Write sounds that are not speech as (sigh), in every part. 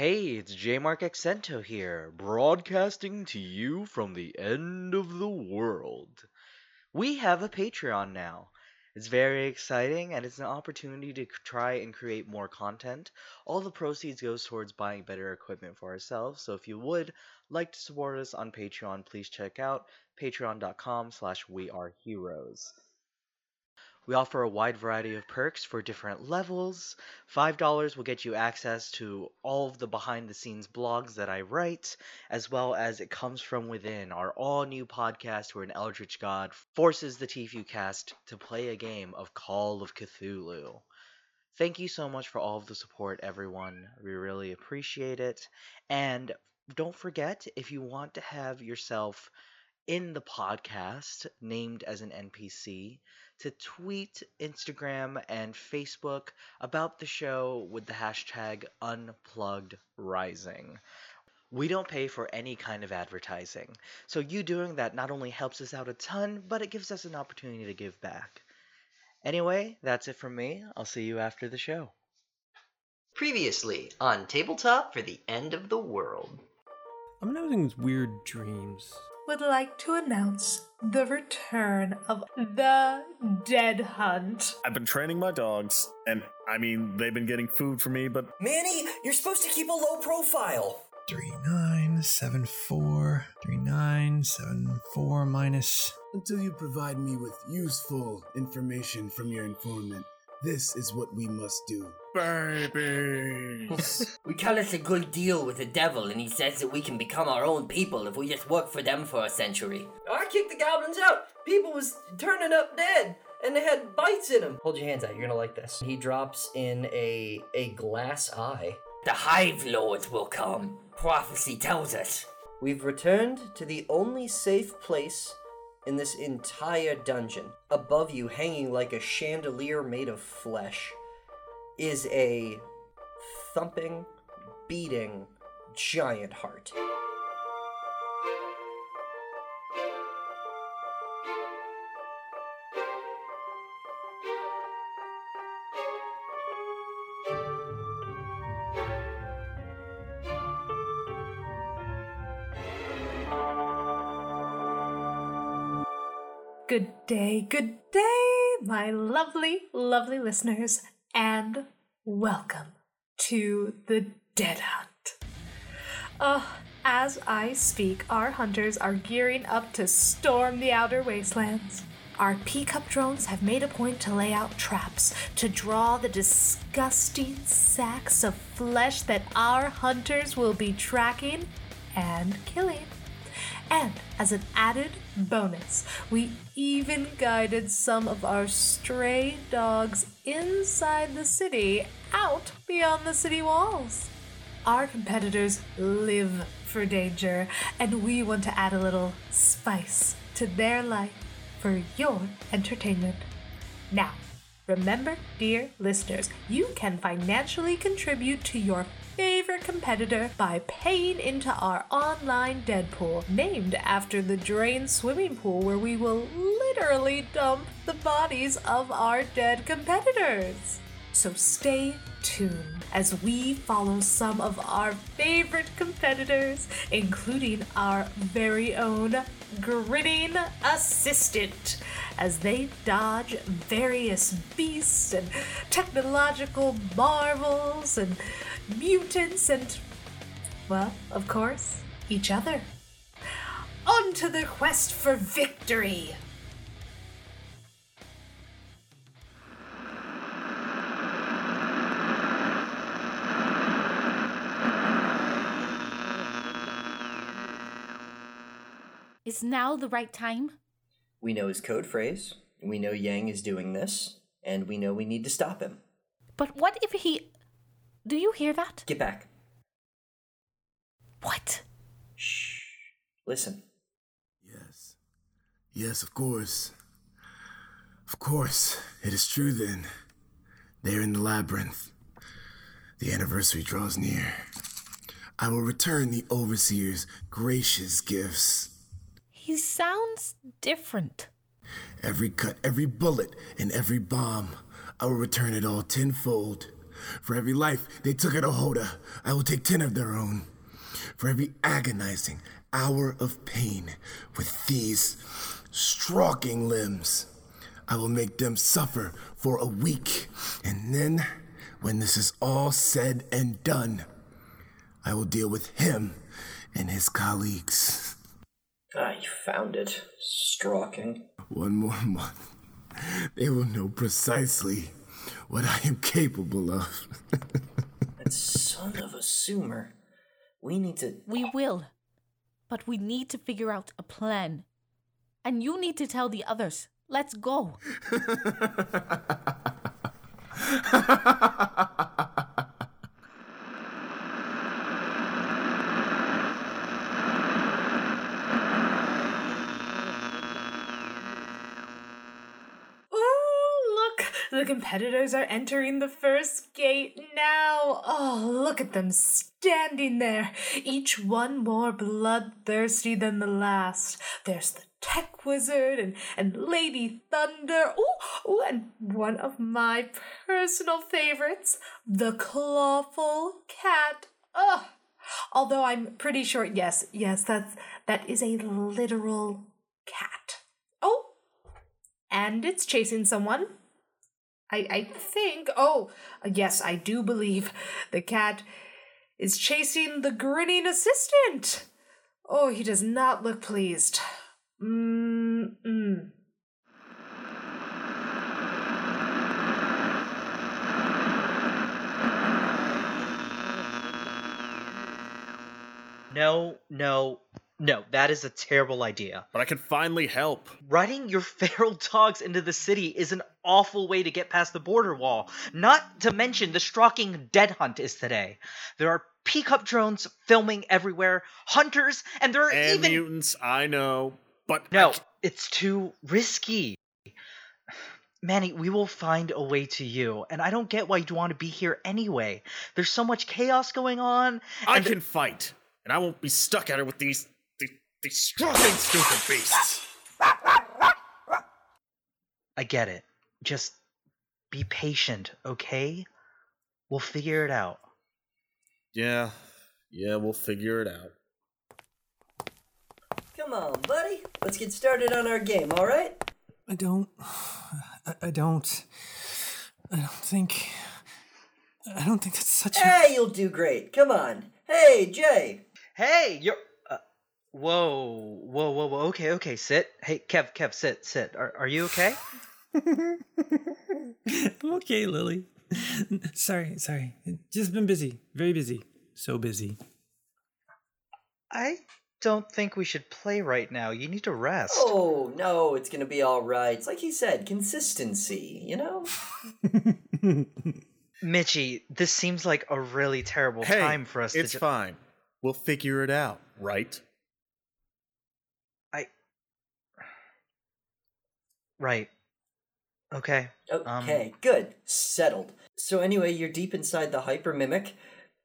Hey, it's J Mark Accento here, broadcasting to you from the end of the world. We have a Patreon now. It's very exciting and it's an opportunity to try and create more content. All the proceeds goes towards buying better equipment for ourselves. So if you would like to support us on Patreon, please check out patreon.com slash we are heroes. We offer a wide variety of perks for different levels. $5 will get you access to all of the behind the scenes blogs that I write, as well as It Comes From Within, our all new podcast where an eldritch god forces the Tfue cast to play a game of Call of Cthulhu. Thank you so much for all of the support, everyone. We really appreciate it. And don't forget, if you want to have yourself in the podcast named as an NPC, to tweet, Instagram, and Facebook about the show with the hashtag UnpluggedRising. We don't pay for any kind of advertising, so you doing that not only helps us out a ton, but it gives us an opportunity to give back. Anyway, that's it from me. I'll see you after the show. Previously on Tabletop for the End of the World. I'm having these weird dreams. Would like to announce the return of the Dead Hunt. I've been training my dogs, and I mean, they've been getting food for me, but Manny, you're supposed to keep a low profile. 3974, 3974 minus. Until you provide me with useful information from your informant, this is what we must do. Baby. (laughs) We cut us a good deal with the devil, and he says that we can become our own people if we just work for them for a century. I kicked the goblins out. People was turning up dead, and they had bites in them. Hold your hands out. You're gonna like this. He drops in a a glass eye. The Hive Lords will come. Prophecy tells us. We've returned to the only safe place in this entire dungeon. Above you, hanging like a chandelier made of flesh, is a thumping, beating giant heart. Good day, good day, my lovely, lovely listeners, and welcome to the Dead Hunt. Uh, as I speak, our hunters are gearing up to storm the outer wastelands. Our peacup drones have made a point to lay out traps to draw the disgusting sacks of flesh that our hunters will be tracking and killing. And as an added bonus, we even guided some of our stray dogs inside the city out beyond the city walls. Our competitors live for danger, and we want to add a little spice to their life for your entertainment. Now, remember, dear listeners, you can financially contribute to your favorite competitor by paying into our online Deadpool, named after the drain swimming pool where we will literally dump the bodies of our dead competitors. So stay tuned as we follow some of our favorite competitors, including our very own grinning assistant, as they dodge various beasts and technological marvels and mutants and, well, of course, each other. On to the quest for victory! Is now the right time? We know his code phrase. We know Yang is doing this, and we know we need to stop him. But what if he. Do you hear that? Get back. What? Shh. Listen. Yes. Yes, of course. Of course. It is true then. They are in the labyrinth. The anniversary draws near. I will return the overseer's gracious gifts. He sounds different. Every cut, every bullet, and every bomb. I will return it all tenfold. For every life they took at Ohoda, I will take ten of their own. For every agonizing hour of pain with these stalking limbs, I will make them suffer for a week. And then, when this is all said and done, I will deal with him and his colleagues. Ah, you found it. Stalking. One more month. They will know precisely what I am capable of. (laughs) That son of a sumer. We need to. We will. But we need to figure out a plan. And you need to tell the others. Let's go. (laughs) Ooh, look! The competitors are entering the first gate now. Oh, look at them standing there, each one more bloodthirsty than the last. There's the tech wizard and, and Lady Thunder. Ooh, ooh, and one of my personal favorites, the clawful cat. Ugh. Although I'm pretty sure, yes, yes, that's that is a literal cat. Oh, and it's chasing someone. I I think. Oh, yes, I do believe the cat is chasing the grinning assistant. Oh, he does not look pleased. Mm mm. No, no, no. That is a terrible idea. But I can finally help. Riding your (laughs) feral dogs into the city is an awful way to get past the border wall. Not to mention the stalking dead hunt is today. There are pickup drones filming everywhere, hunters, and there are And even mutants, I know. But No, it's too risky. Manny, we will find a way to you, and I don't get why you'd want to be here anyway. There's so much chaos going on. I the- can fight, and I won't be stuck at it with these these, these stupid beasts. I get it. Just be patient, okay? We'll figure it out. Yeah, yeah, we'll figure it out. Come on, buddy. Let's get started on our game, alright? I don't. I, I don't. I don't think. I don't think that's such a. Hey, you'll do great. Come on. Hey, Jay. Hey, you're. Whoa, whoa, whoa, whoa. Okay, okay, sit. Hey, Kev, Kev, sit, sit. Are, are you okay? (laughs) Okay, Lily. (laughs) Sorry, sorry. Just been busy. Very busy. So busy. I don't think we should play right now. You need to rest. Oh, no, it's gonna be alright. It's like he said, consistency, you know? (laughs) Mitchy, this seems like a really terrible Hey, time for us it's to. ju- fine. We'll figure it out, right? Right. Okay. Um, Okay, good. Settled. So, anyway, you're deep inside the hyper mimic,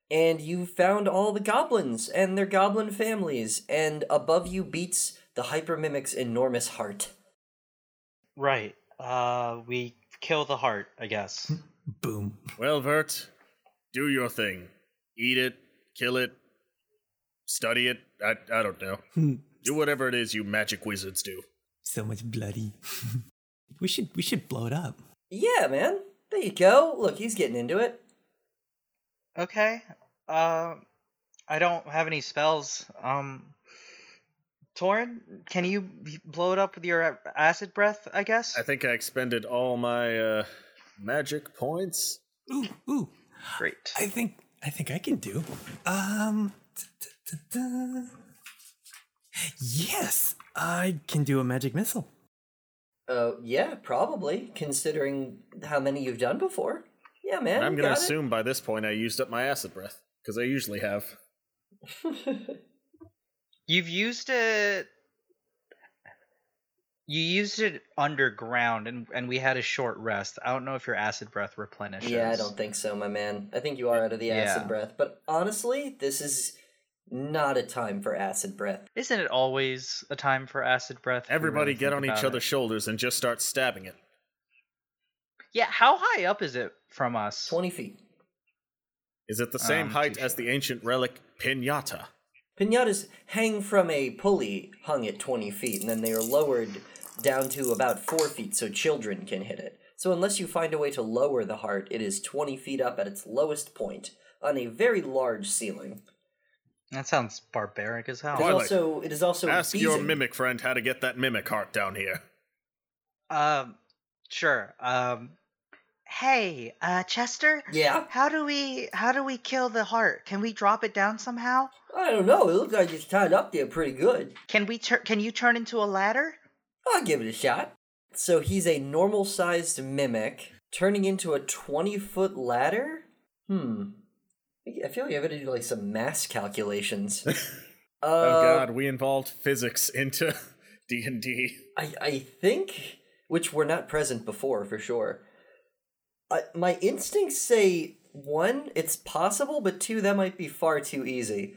and you found all the goblins and their goblin families, and above you beats the hyper mimic's enormous heart. Right. Uh, we kill the heart, I guess. (laughs) Boom. Well, Vert, do your thing. Eat it, kill it, study it. I, I don't know. (laughs) do whatever it is you magic wizards do. So much bloody. (laughs) we should we should blow it up. Yeah, man. There you go. Look, he's getting into it. Okay. Uh, I don't have any spells. Um, Torin, can you blow it up with your acid breath? I guess. I think I expended all my uh, magic points. Ooh, ooh. Great. I think I think I can do. Um. da, da, da, da. Yes, I can do a magic missile. Uh, yeah, probably, considering how many you've done before. Yeah, man. I'm gonna got it. assume by this point I used up my acid breath because I usually have. (laughs) You've used it. You used it underground, and and we had a short rest. I don't know if your acid breath replenishes. Yeah, I don't think so, my man. I think you are out of the acid Yeah. breath. But honestly, this is not a time for acid breath. Isn't it always a time for acid breath? Everybody really get on each about other's shoulders and just start stabbing it. Yeah, how high up is it from us? 20 feet. Is it the same Um, height as the ancient relic Pinata? Pinatas hang from a pulley hung at 20 feet, and then they are lowered down to about 4 feet so children can hit it. So, unless you find a way to lower the heart, it is 20 feet up at its lowest point on a very large ceiling. That sounds barbaric as hell. It is Twilight, also, it is also Ask your mimic friend how to get that mimic heart down here. Um, sure. Um, hey, uh, Chester. Yeah? How do we how do we kill the heart? Can we drop it down somehow? I don't know. It looks like it's tied up there pretty good. Can we tur- Can you turn into a ladder? I'll give it a shot. So he's a normal sized mimic turning into a 20 foot ladder? Hmm. I feel like I gotta do like some mass calculations. (laughs) uh, oh god, we involved physics into (laughs) D&D. I, I think, which were not present before for sure. I, my instincts say one, it's possible, but two, that might be far too easy.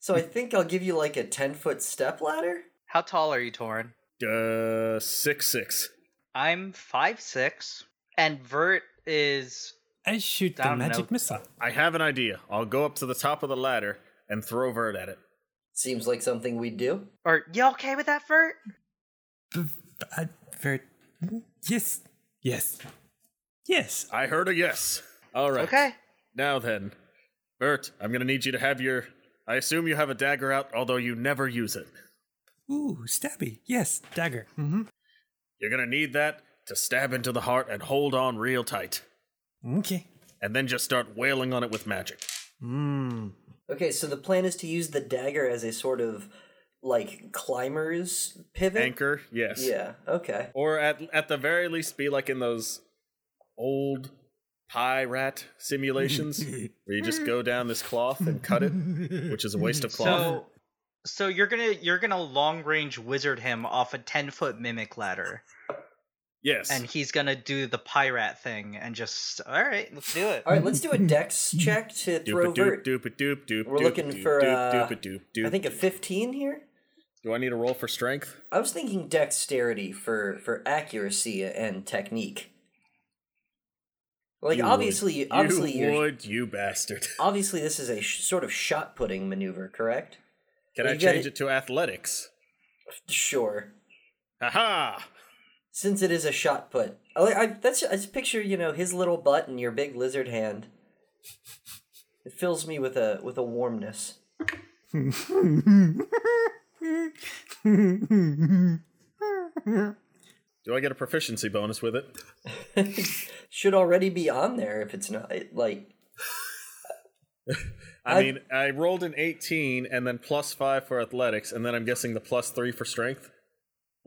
So I think I'll give you like a 10 foot step ladder. How tall are you, Torin? Uh, six six. I'm five six, and Vert is. I shoot the don't magic know. missile. I have an idea. I'll go up to the top of the ladder and throw Vert at it. Seems like something we'd do. Or you okay with that, Vert? B- I, very. Yes. Yes. Yes. I heard a yes. All right. Okay. Now then, Vert, I'm gonna need you to have your. I assume you have a dagger out, although you never use it. Ooh, stabby. Yes, dagger. Mm-hmm. You're gonna need that to stab into the heart and hold on real tight. Okay. And then just start wailing on it with magic. Mmm. Okay, so the plan is to use the dagger as a sort of like climber's pivot. Anchor, yes. Yeah. Okay. Or at at the very least, be like in those old pie rat simulations (laughs) where you just go down this cloth and cut it, which is a waste of cloth. So, so you're gonna you're gonna long range wizard him off a ten foot mimic ladder, yes. and he's gonna do the pirate thing and just all right, let's do it. All right, let's do a dex check to throw vert. Doop a doop doop. We're looking for doop, uh, doop a doop doop. I think a 15 here. Do I need a roll for strength? I was thinking dexterity for for accuracy and technique. Like You obviously, would. obviously, you you're, would, you bastard. (laughs) obviously this is a sh- sort of shot putting maneuver, correct? Can Well, I you gotta- change it to athletics? Sure. Haha! Since it is a shot put, I, like- I that's I just picture you know his little butt and your big lizard hand. It fills me with a with a warmness. Do I get a proficiency bonus with it? (laughs) Should already be on there if it's not it- like I I- mean, I rolled an 18 and then plus 5 for athletics, and then I'm guessing the plus 3 for strength.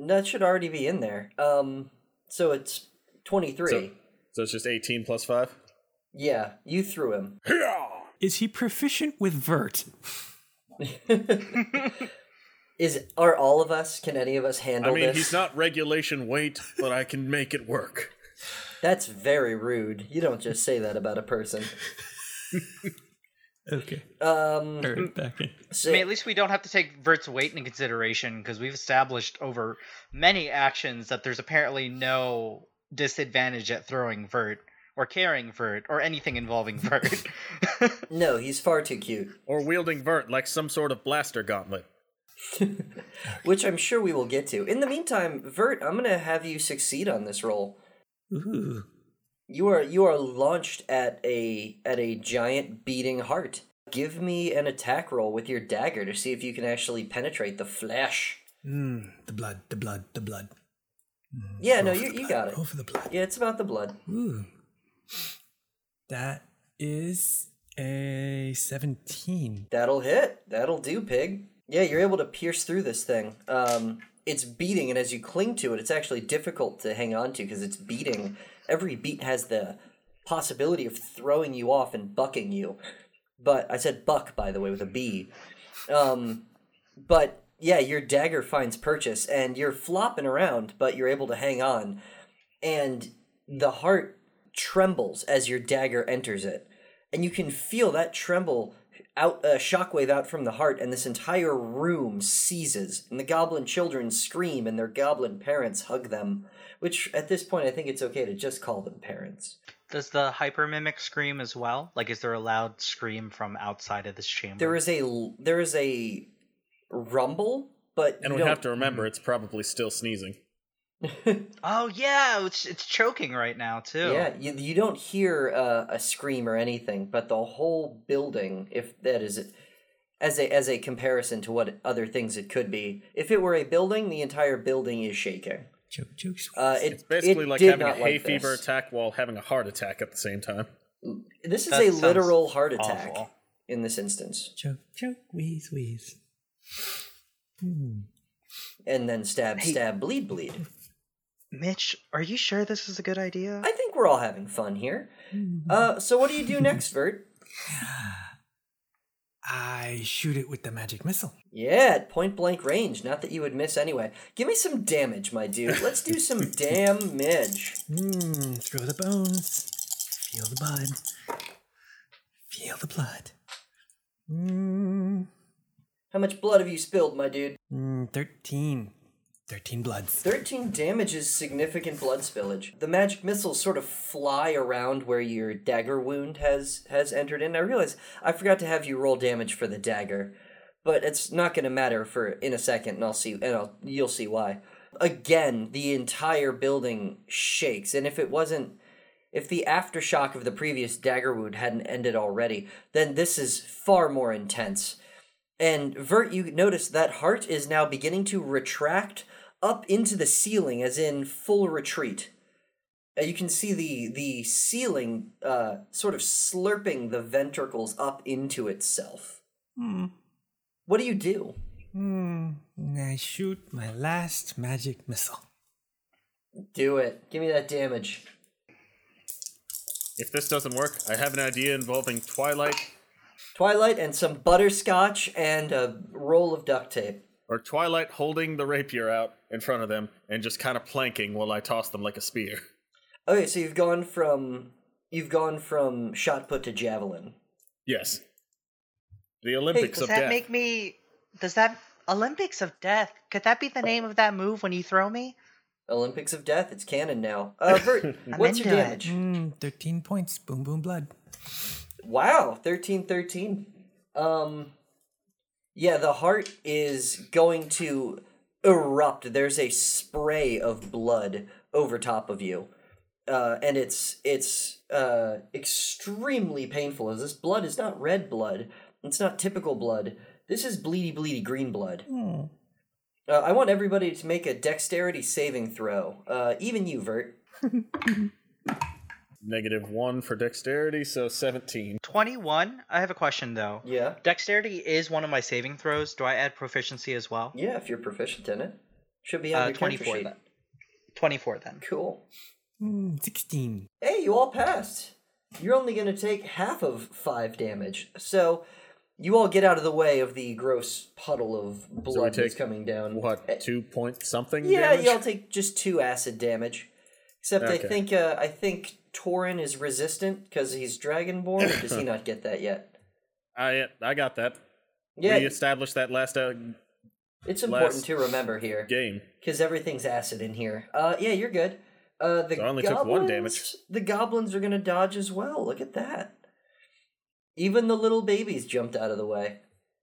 That should already be in there. Um, so it's twenty three. So, so it's just 18 plus 5? Yeah, you threw him. Is he proficient with vert? (laughs) Is are all of us? Can any of us handle I mean, this? he's not regulation weight, but I can make it work. That's very rude. You don't just say that about a person. (laughs) Okay. Um, All right, back in. so- I mean, at least we don't have to take Vert's weight into consideration because we've established over many actions that there's apparently no disadvantage at throwing Vert or carrying Vert or anything involving (laughs) Vert. (laughs) no, he's far too cute. Or wielding vert like some sort of blaster gauntlet. (laughs) Which I'm sure we will get to. In the meantime, Vert, I'm gonna have you succeed on this roll. Ooh. You are you are launched at a at a giant beating heart. Give me an attack roll with your dagger to see if you can actually penetrate the flesh. Mm, the blood, the blood, the blood. Yeah, no, you you got it. Roll for the blood. Yeah, it's about the blood. Ooh. That is a 17. That'll hit. That'll do, pig. Yeah, you're able to pierce through this thing. Um, it's beating, and as you cling to it, it's actually difficult to hang on to because it's beating. Every beat has the possibility of throwing you off and bucking you. But I said buck, by the way, with a B. Um, but yeah, your dagger finds purchase, and you're flopping around, but you're able to hang on. And the heart trembles as your dagger enters it and you can feel that tremble out a shockwave out from the heart and this entire room seizes and the goblin children scream and their goblin parents hug them which at this point i think it's okay to just call them parents Does the hyper mimic scream as well? Like, is there a loud scream from outside of this chamber? There is a l- there is a rumble, but And you we don't- have to remember it's probably still sneezing. (laughs) Oh yeah, it's it's choking right now too. Yeah, you, you don't hear uh, a scream or anything, but the whole building, if that is as a as a comparison to what other things it could be, if it were a building, the entire building is shaking. Joke, jokes. Uh, it, It's basically it like having a hay like fever this. attack while having a heart attack at the same time. This is That a literal heart attack awful. in this instance, Choke, choke, wheeze, wheeze. Hmm. and then stab, Hey. stab, bleed, bleed. Mitch, are you sure this is a good idea? I think we're all having fun here. Uh, so what do you do next, Vert? (sighs) (sighs) (sighs) I shoot it with the magic missile. Yeah, at point blank range. Not that you would miss anyway. Give me some damage, my dude. Let's do some damn (laughs) damage. Hmm, throw the bones. Feel the blood. Feel the blood. Hmm. How much blood have you spilled, my dude? Mm, 13. 13 bloods. 13 damage is significant blood spillage. The magic missiles sort of fly around where your dagger wound has has entered in. I realize I forgot to have you roll damage for the dagger, but it's not going to matter for in a second, and I'll see, and I'll, you'll see why. Again, the entire building shakes, and if it wasn't, if the aftershock of the previous dagger wound hadn't ended already, then this is far more intense. And Vert, you notice that heart is now beginning to retract up into the ceiling, as in full retreat. Uh, you can see the the ceiling uh, sort of slurping the ventricles up into itself. Hmm. What do you do? Hmm. I shoot my last magic missile. Do it. Give me that damage. If this doesn't work, I have an idea involving Twilight Twilight and some butterscotch and a roll of duct tape. Or Twilight holding the rapier out in front of them and just kind of planking while I toss them like a spear. Okay, so you've gone from you've gone from shot put to javelin. Yes. The Olympics Does of death. Does that make me? Does that Olympics of Death? Could that be the name of that move when you throw me? Olympics of Death. It's canon now. Uh, Vert, (laughs) I'm what's your damage? Hmm. 13 points. Boom, boom, blood. Wow, thirteen thirteen. Um yeah, the heart is going to erupt. There's a spray of blood over top of you. Uh, and it's it's uh, extremely painful as this blood is not red blood. It's not typical blood. This is bleedy bleedy green blood. Hmm. Uh, I want everybody to make a dexterity saving throw. Uh, even you, Vert. (laughs) Negative one for dexterity, so 17. Twenty-one. I have a question though. Yeah. Dexterity is one of my saving throws. Do I add proficiency as well? Yeah, if you're proficient in it. Should be on Uh, your Twenty-four then. Twenty-four then. Cool. Hmm. 16. Hey, you all passed. You're only going to take half of five damage. So, you all get out of the way of the gross puddle of So blood that's coming down. what, two point something Yeah, damage? you all take just two acid damage. Except I think uh, I think Torin is resistant because he's dragonborn. or does he not get that yet? (laughs) I, I got that. Yeah, We established that last uh, it's important last to remember here game. because everything's acid in here. Uh, yeah, you're good. Uh, the So I only took one damage. goblins- The goblins are gonna dodge as well. Look at that. Even the little babies jumped out of the way.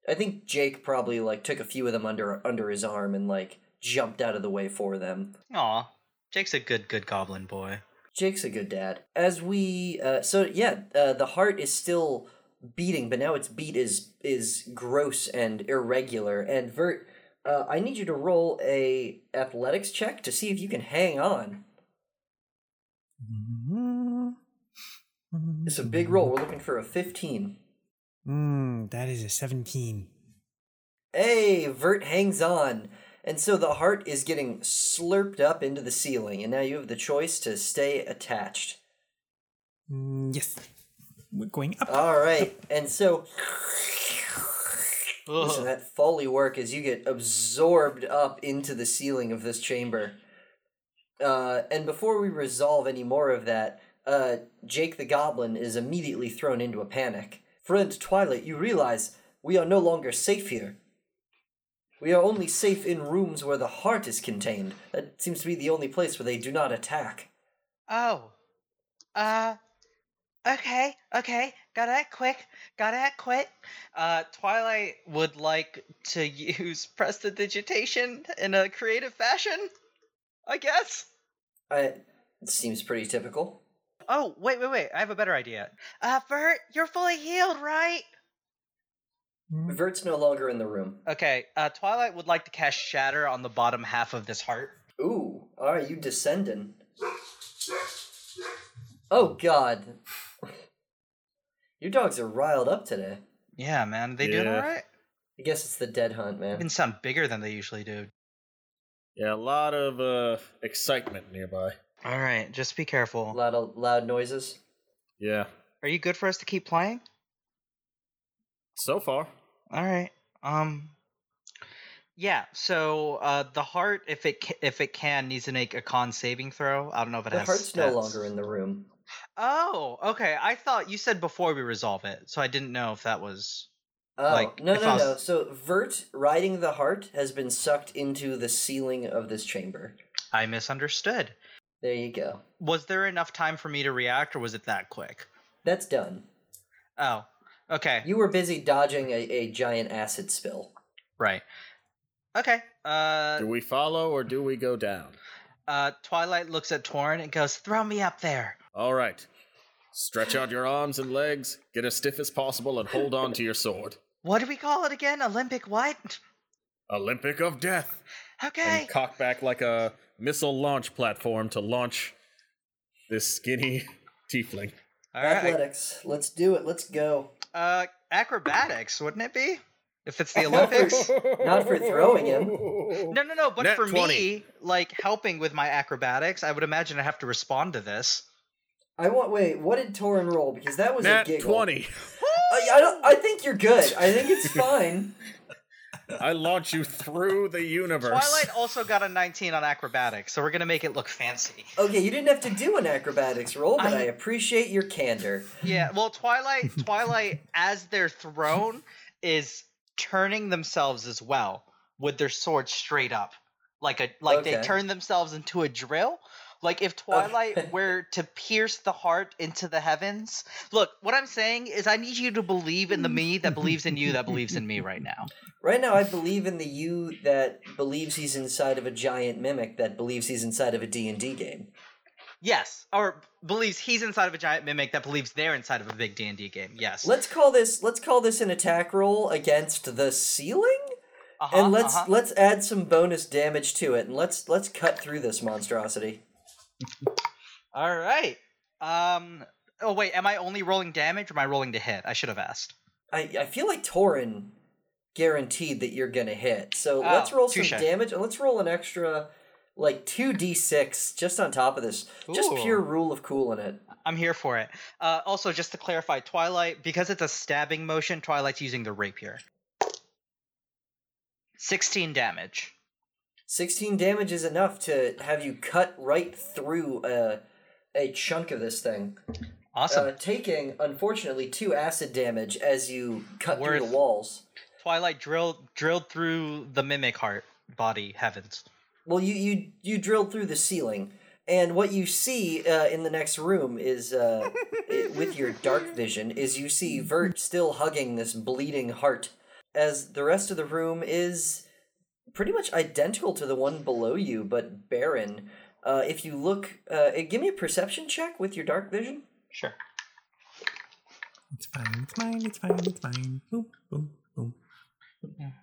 I think Jake probably like took a few of them under under his arm and like jumped out of the way for them. Aw, Jake's a good, good goblin boy. Jake's a good dad. As we, uh, so yeah, uh, the heart is still beating, but now its beat is is gross and irregular. And Vert, uh, I need you to roll a athletics check to see if you can hang on. It's a big roll. We're looking for a fifteen. Hmm. That is a 17. Hey, Vert hangs on. And so the heart is getting slurped up into the ceiling, and now you have the choice to stay attached. Mm, yes. We're going up. All right, and so listen, that foley work as you get absorbed up into the ceiling of this chamber. Uh, and before we resolve any more of that, uh, Jake the Goblin is immediately thrown into a panic. Friend Twilight, you realize we are no longer safe here. We are only safe in rooms where the heart is contained. That seems to be the only place where they do not attack. Oh, uh, Okay, okay, gotta act quick, gotta act quick. Uh, Twilight would like to (laughs) use prestidigitation in a creative fashion, I guess. I, it seems pretty typical. Oh, wait, wait, wait, I have a better idea. Uh, Vert, you're fully healed, right? Vert's no longer in the room. Okay, uh, Twilight would like to cast Shatter on the bottom half of this heart. Ooh, alright, you descending. Oh god. (laughs) Your dogs are riled up today. Yeah, man, they doing Yeah. alright? I guess it's the dead hunt, They man. can sound bigger than they usually do. Yeah, a lot of uh, excitement nearby. Alright, just be careful. A lot of loud noises. Yeah, Are you good for us to keep playing? so far. All right. Um. Yeah. So uh, the heart, if it ca- if it can, needs to make a con saving throw. I don't know if it The has. heart's no longer in the room. Oh, okay. I thought you said before we resolve it, so I didn't know if that was. Oh, Like, no, no, was- no. So Vert riding the heart has been sucked into the ceiling of this chamber. I misunderstood. There you go. Was there enough time for me to react, or was it that quick? That's done. Oh, okay. You were busy dodging a, a giant acid spill. Right. Okay. Uh, Do we follow or do we go down? uh, Twilight looks at Torin and goes, "Throw me up there." All right. Stretch out your arms and legs, get as stiff as possible, and hold on to your sword. What do we call it again? Olympic what? Olympic of Death. Okay. And cock back like a missile launch platform to launch this skinny (laughs) tiefling. All right. Athletics. Let's do it. Let's go. Uh, acrobatics, wouldn't it be? If it's the (laughs) Olympics? Not for throwing him. No, no, no. But Nat for 20. me, like helping with my acrobatics, I would imagine I have to respond to this. I want. Wait, what did Torin roll? Because that was a Nat giggle. 20. I, I don't. I think you're good. I think it's (laughs) fine. I launch you through the universe. Twilight also got a 19 on acrobatics, so we're gonna make it look fancy. Okay, you didn't have to do an acrobatics roll, but I, I- appreciate your candor. Yeah, well, Twilight, Twilight, as they're thrown, is turning themselves as well with their swords straight up, like a like they turn themselves into a drill. Like if Twilight were to pierce the heart into the heavens. Look, what I'm saying is, I need you to believe in the me that believes in you that believes in me (laughs) right now. Right now, I believe in the you that believes he's inside of a giant mimic that believes he's inside of a D and D game. Yes, or believes he's inside of a giant mimic that believes they're inside of a big D and D game. Yes. Let's call this. Let's call this an attack roll against the ceiling, uh-huh, and let's uh-huh. let's add some bonus damage to it, and let's let's cut through this monstrosity. All right. Um. Oh wait, am I only rolling damage or am I rolling to hit? I should have asked. I I feel like Torin guaranteed that you're gonna hit. So Oh, let's roll touche. some damage, and let's roll an extra like two d six just on top of this. Just pure rule of cool in it. I'm here for it. Uh, also, just to clarify, Twilight, because it's a stabbing motion, Twilight's using the rapier. 16 damage. 16 damage is enough to have you cut right through a, a chunk of this thing. Awesome. Uh, taking, unfortunately, two acid damage as you cut through the walls. Twilight drilled drilled through the mimic heart body heavens. Well, you, you, you drilled through the ceiling, and what you see uh, in the next room is, uh, (laughs) i- with your dark vision, is you see Vert still hugging this bleeding heart, as the rest of the room is pretty much identical to the one below you, but barren. Uh, if you look, uh, give me a perception check with your dark vision. Sure. It's fine. It's fine. It's fine. It's fine. Boom, boom, boom.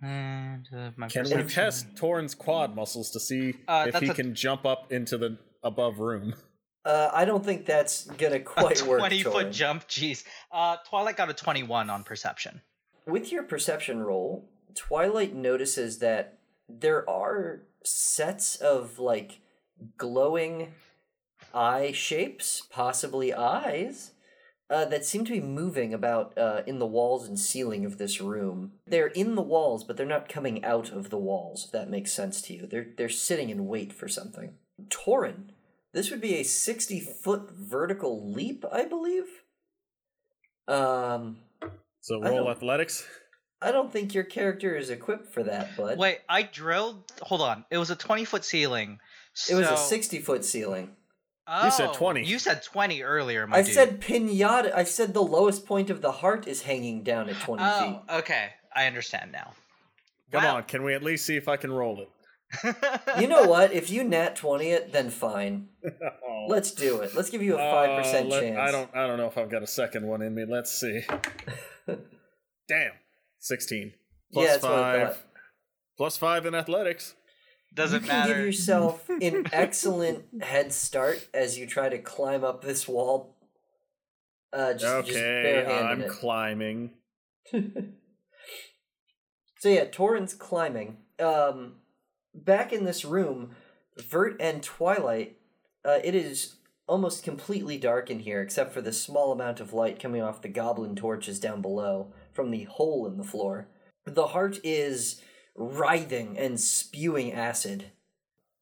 And uh, my Can we test Torin's quad muscles to see Uh, if he a- can jump up into the above room? Uh, I don't think that's gonna (laughs) quite a work. 20 foot jump? Jeez. Uh, Twilight got a 21 on perception. With your perception roll, Twilight notices that there are sets of like glowing eye shapes, possibly eyes, uh, that seem to be moving about uh, in the walls and ceiling of this room. They're in the walls, but they're not coming out of the walls. If that makes sense to you, they're they're sitting in wait for something. Torin, this would be a sixty foot vertical leap, I believe. Um, So roll athletics. I don't think your character is equipped for that, bud. Wait, I drilled. Hold on. It was a 20 foot ceiling. It was a 60 foot ceiling. You said Oh, 20. You said 20 earlier, my I dude. said pinata. I said the lowest point of the heart is hanging down at 20 Oh, okay. I understand now. Come Wow. on, can we at least see if I can roll it? (laughs) You know what? If you nat 20 it, then fine. (laughs) Oh. Let's do it. Let's give you a 5% Uh, let- chance. I don't. I don't know if I've got a second one in me. Let's see. (laughs) Damn, sixteen plus Yeah, that's five. Plus five in athletics. Doesn't you can matter. give yourself an (laughs) excellent head start as you try to climb up this wall. Uh, just, just okay, barehanded I'm it. climbing. (laughs) So yeah, Torin's climbing. Um, back in this room, Vert and Twilight. Uh, it is almost completely dark in here, except for the small amount of light coming off the goblin torches down below from the hole in the floor. The heart is writhing and spewing acid,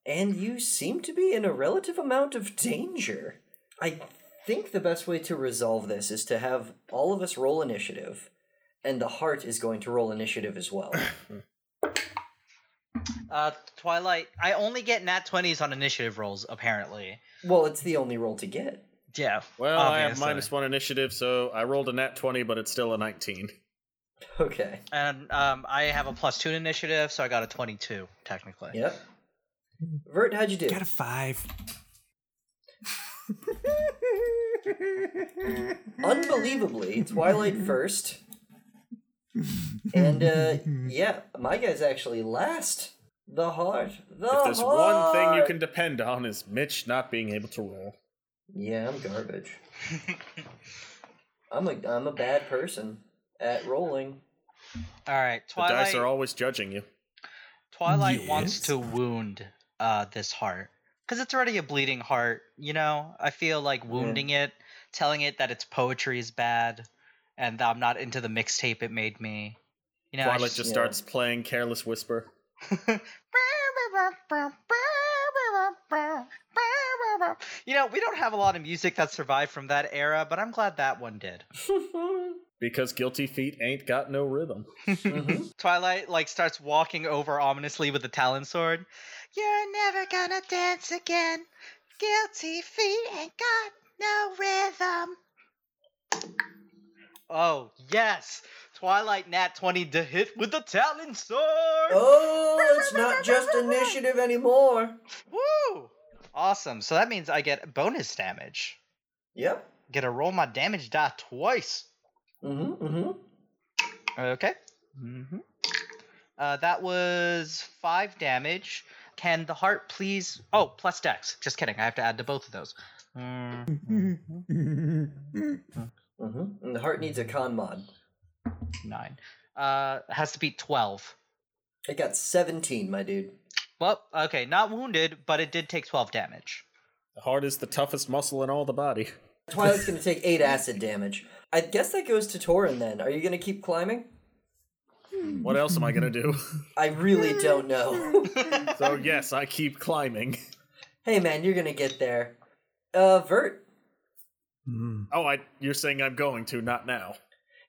and you seem to be in a relative amount of danger. I think the best way to resolve this is to have all of us roll initiative, and the heart is going to roll initiative as well. (laughs) Uh, Twilight, I only get nat 20s on initiative rolls, apparently. well, it's the only roll to get. Yeah. Well, I have minus one initiative, so I rolled a nat twenty, but it's still a nineteen. (laughs) Okay. And um, I have a plus two initiative, so I got a 22, technically. Yep. Vert, how'd you do? Got a five. Unbelievably, Twilight first. And uh yeah, my guy's actually last. The heart. The if there's one thing you can depend on is Mitch not being able to roll. Yeah, I'm garbage. I'm a I'm a bad person at rolling. All right, The dice are always judging you. Twilight wants to wound uh, this heart because it's already a bleeding heart. You know, I feel like wounding it, telling it that its poetry is bad, and that I'm not into the mixtape it made me. You know, I Twilight just yeah. starts playing Careless Whisper. (laughs) You know, we don't have a lot of music that survived from that era, but I'm glad that one did. (laughs) Because Guilty Feet ain't got no rhythm. Mm-hmm. (laughs) Twilight like starts walking over ominously with the talon sword. You're never gonna dance again. Guilty feet ain't got no rhythm. Oh yes, Twilight Nat twenty to hit with the talon sword. Oh, it's not just initiative anymore. Woo! Awesome. So that means I get bonus damage. Yep. Get to roll my damage die twice. Mm-hmm. Mm-hmm. Okay. Mm-hmm. Uh, that was five damage. Can the heart please? Oh, plus dex. Just kidding. I have to add to both of those. (laughs) Mm, Mm-hmm. And the heart needs a con mod. Nine. Uh, it has to be twelve. It got 17, my dude. Well, okay, not wounded, but it did take twelve damage. The heart is the toughest muscle in all the body. Twilight's gonna take 8 acid damage. I guess that goes to Torin then. Are you gonna keep climbing? Hmm. What else am I gonna do? (laughs) I really hmm. don't know. (laughs) so yes, I keep climbing. hey man, you're gonna get there. Uh, Vert. Hmm. Oh, I you're saying I'm going to, not now.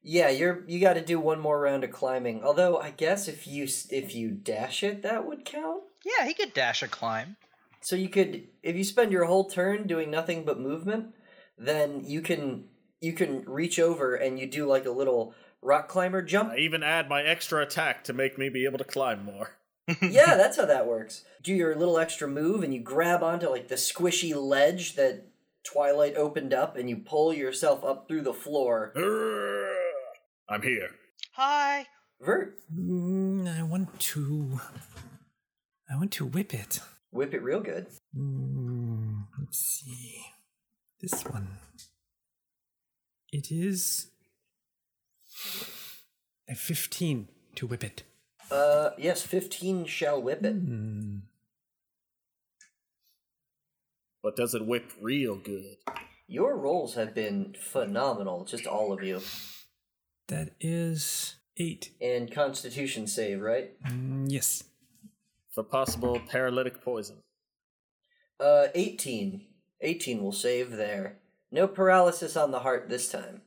Yeah, you're you got to do one more round of climbing. Although I guess if you if you dash it, that would count. Yeah, he could dash a climb. So you could if you spend your whole turn doing nothing but movement, then you can you can reach over and you do like a little rock climber jump. I even add my extra attack to make me be able to climb more. (laughs) yeah, that's how that works. Do your little extra move and you grab onto like the squishy ledge that Twilight opened up and you pull yourself up through the floor. I'm here. Hi. Vert, Mm, I want to. I want to whip it. whip it real good. Mm, let's see. This one. It is a 15 to whip it. Uh, yes, 15 shall whip it. Mm, But does it whip real good? Your rolls have been phenomenal, just all of you. that is 8. And Constitution save, right? Mm, yes. For possible paralytic poison. Uh, 18. 18 will save there. No paralysis on the heart this time.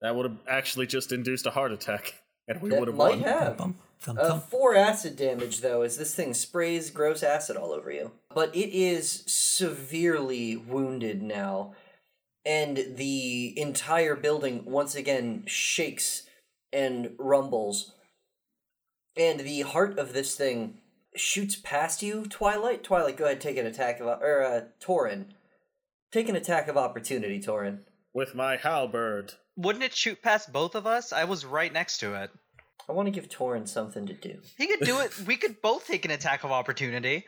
That would have actually just induced a heart attack, (laughs) and we would have might won. have. Bum, Thump Uh, thump. four acid damage, though, as this thing sprays gross acid all over you. But it is severely wounded now, and the entire building once again shakes and rumbles. And the heart of this thing shoots past you, Twilight. Twilight, go ahead, take an attack of or uh, Torin. Take an attack of opportunity, Torin. With my halberd. Wouldn't it shoot past both of us? I was right next to it. I want to give Torin something to do. He could do it. we could both take an attack of opportunity.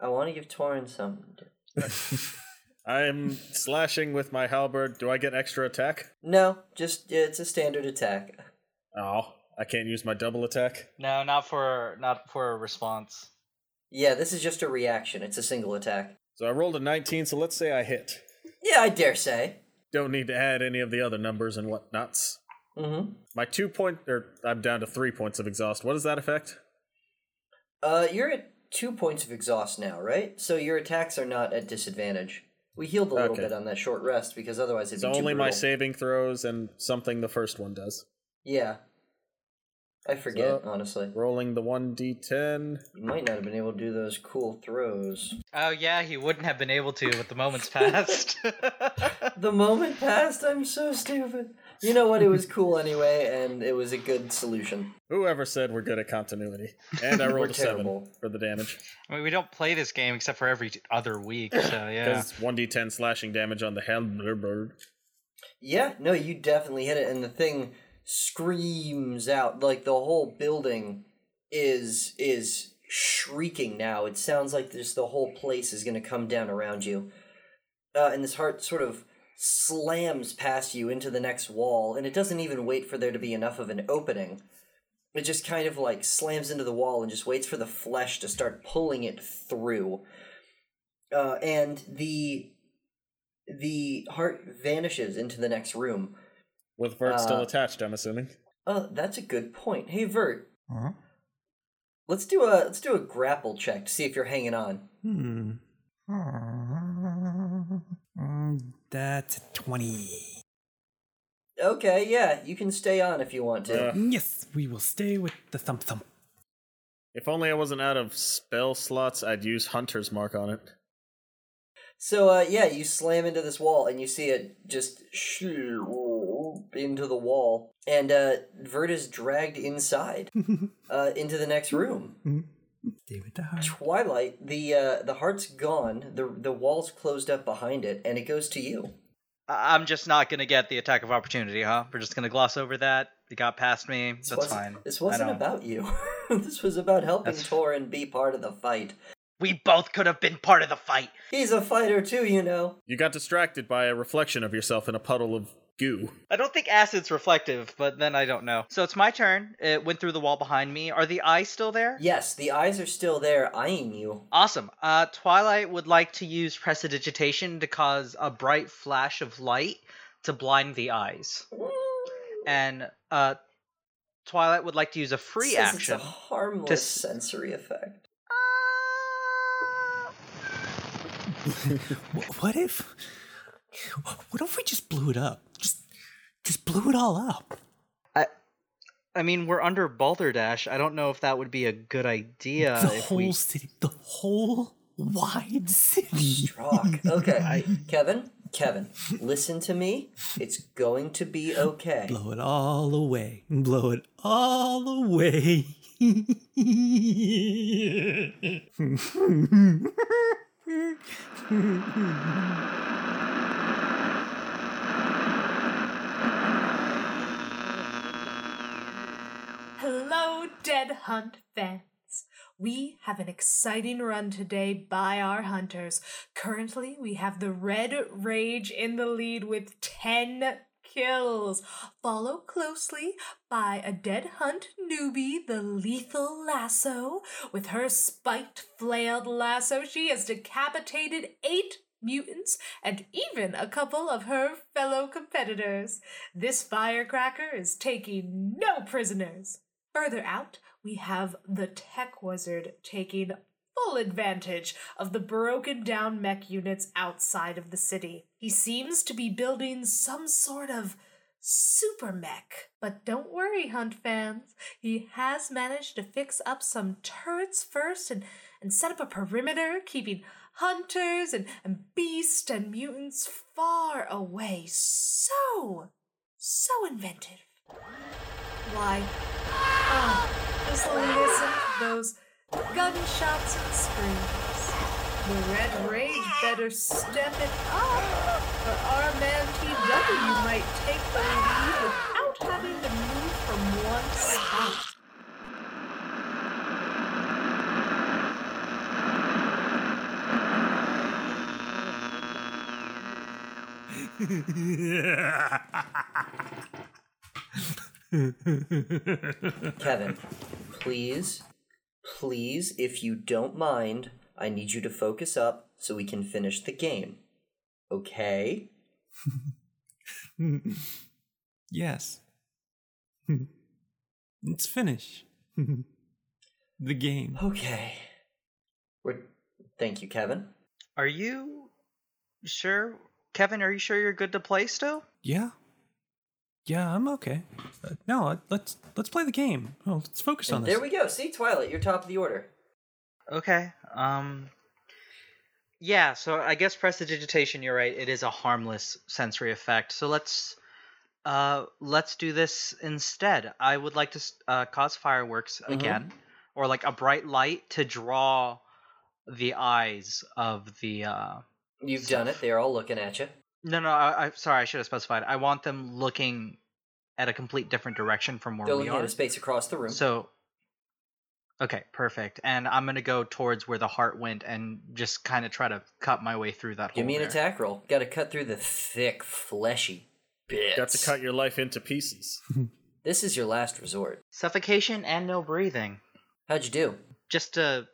I want to give Torin something to do. (laughs) I'm slashing with my halberd. Do I get extra attack? No, just it's a standard attack. Oh, I can't use my double attack. No, not for not for a response. Yeah, this is just a reaction. It's a single attack. So I rolled a 19, so let's say I hit. Yeah, I dare say. Don't need to add any of the other numbers and whatnots. Mm-hmm. My two point, or I'm down to three points of exhaust. What does that affect? Uh, you're at two points of exhaust now, right? So your attacks are not at disadvantage. We healed a little Okay. bit on that short rest because otherwise it'd So be too only my saving throws and something the first one does. Yeah. I forget, So- honestly. Rolling the 1d10. You might not have been able to do those cool throws. Oh yeah, he wouldn't have been able to with the moments passed. (laughs) (laughs) The moment passed, I'm so stupid. You know what? It was cool anyway, and it was a good solution. Whoever said we're good at continuity? And I (laughs) rolled a 7 for the damage. I mean, we don't play this game except for every other week, so yeah. Because 1d10 slashing damage on the halberd. Yeah, no, you definitely hit it, and the thing screams out like the whole building is is shrieking now. It sounds like just the whole place is going to come down around you, uh, and this heart sort of slams past you into the next wall, and it doesn't even wait for there to be enough of an opening. It just kind of like slams into the wall and just waits for the flesh to start pulling it through. Uh, and the the heart vanishes into the next room. With Vert still Uh, attached, I'm assuming. Oh, that's a good point. Hey, Vert, Huh? let's do a let's do a grapple check to see if you're hanging on. Hmm. Mm, That's 20. Okay, yeah, you can stay on if you want to. Uh, Yes, we will stay with the thump thump. If only I wasn't out of spell slots, I'd use Hunter's Mark on it. So, uh, yeah, you slam into this wall and you see it just into the wall, and uh, Vert is dragged inside, (laughs) uh, into the next room. Stay with the heart. Twilight, the uh, the heart's gone. the The wall's closed up behind it, and it goes to you. I- I'm just not gonna get the attack of opportunity, huh? We're just gonna gloss over that. It got past me. This That's wasn't- fine. This wasn't about you. (laughs) this was about helping That's- Torin be part of the fight. We both could have been part of the fight. He's a fighter too, you know. You got distracted by a reflection of yourself in a puddle of goo. I don't think acid's reflective, but then I don't know. So it's my turn. It went through the wall behind me. Are the eyes still there? Yes, the eyes are still there, eyeing you. Awesome. Uh, Twilight would like to use prestidigitation to cause a bright flash of light to blind the eyes. And uh, Twilight would like to use a free Says action. It's a harmless to sensory effect. (laughs) What if. What if we just blew it up? Just, just blew it all up. I, I mean, we're under Balderdash. I don't know if that would be a good idea. the if whole we... city, the whole wide city. Rock. (laughs) Okay, Kevin, Kevin, listen to me. It's going to be okay. Blow it all away. Blow it all away. (laughs) Hello, Dead Hunt fans. We have an exciting run today by our hunters. Currently, we have the Red Rage in the lead with 10 kills, followed closely by a Dead Hunt newbie, the Lethal Lasso. With her spiked flailed lasso, she has decapitated eight mutants, and even a couple of her fellow competitors. This firecracker is taking no prisoners. Further out, we have the tech wizard taking full advantage of the broken down mech units outside of the city. He seems to be building some sort of super mech. But don't worry, Hunt fans. He has managed to fix up some turrets first and, and set up a perimeter, keeping hunters and, and beasts and mutants far away. So, so inventive. Why? Just listen to those gunshots and screams. The Red Rage better step it up, or our man TW might take the lead without having to move from one spot. (laughs) Kevin, please, please, if you don't mind, I need you to focus up so we can finish the game. Okay? yes. Let's finish the game. Okay. We're... Thank you, Kevin. Are you sure, Kevin? Are you sure you're good to play still? Yeah. Yeah, I'm okay. Uh, no, let's let's play the game. Oh, let's focus on And this. there we go. See, Twilight, you're top of the order. Okay. Um. Yeah. So I guess prestidigitation. You're right. It is a harmless sensory effect. So let's uh let's do this instead. I would like to uh, cause fireworks Mhm. again, or like a bright light to draw the eyes of the. uh You've done it. They're all looking at you. No, no. I, I sorry. I should have specified. I want them looking at a complete different direction from where They're we looking at are. a space across the room. So, okay, perfect. And I'm gonna go towards where the heart went and just kind of try to cut my way through that. Give hole me an there. attack roll. Got to cut through the thick, fleshy bits. Got to cut your life into pieces. (laughs) This is your last resort. Suffocation and no breathing. How'd you do? Just a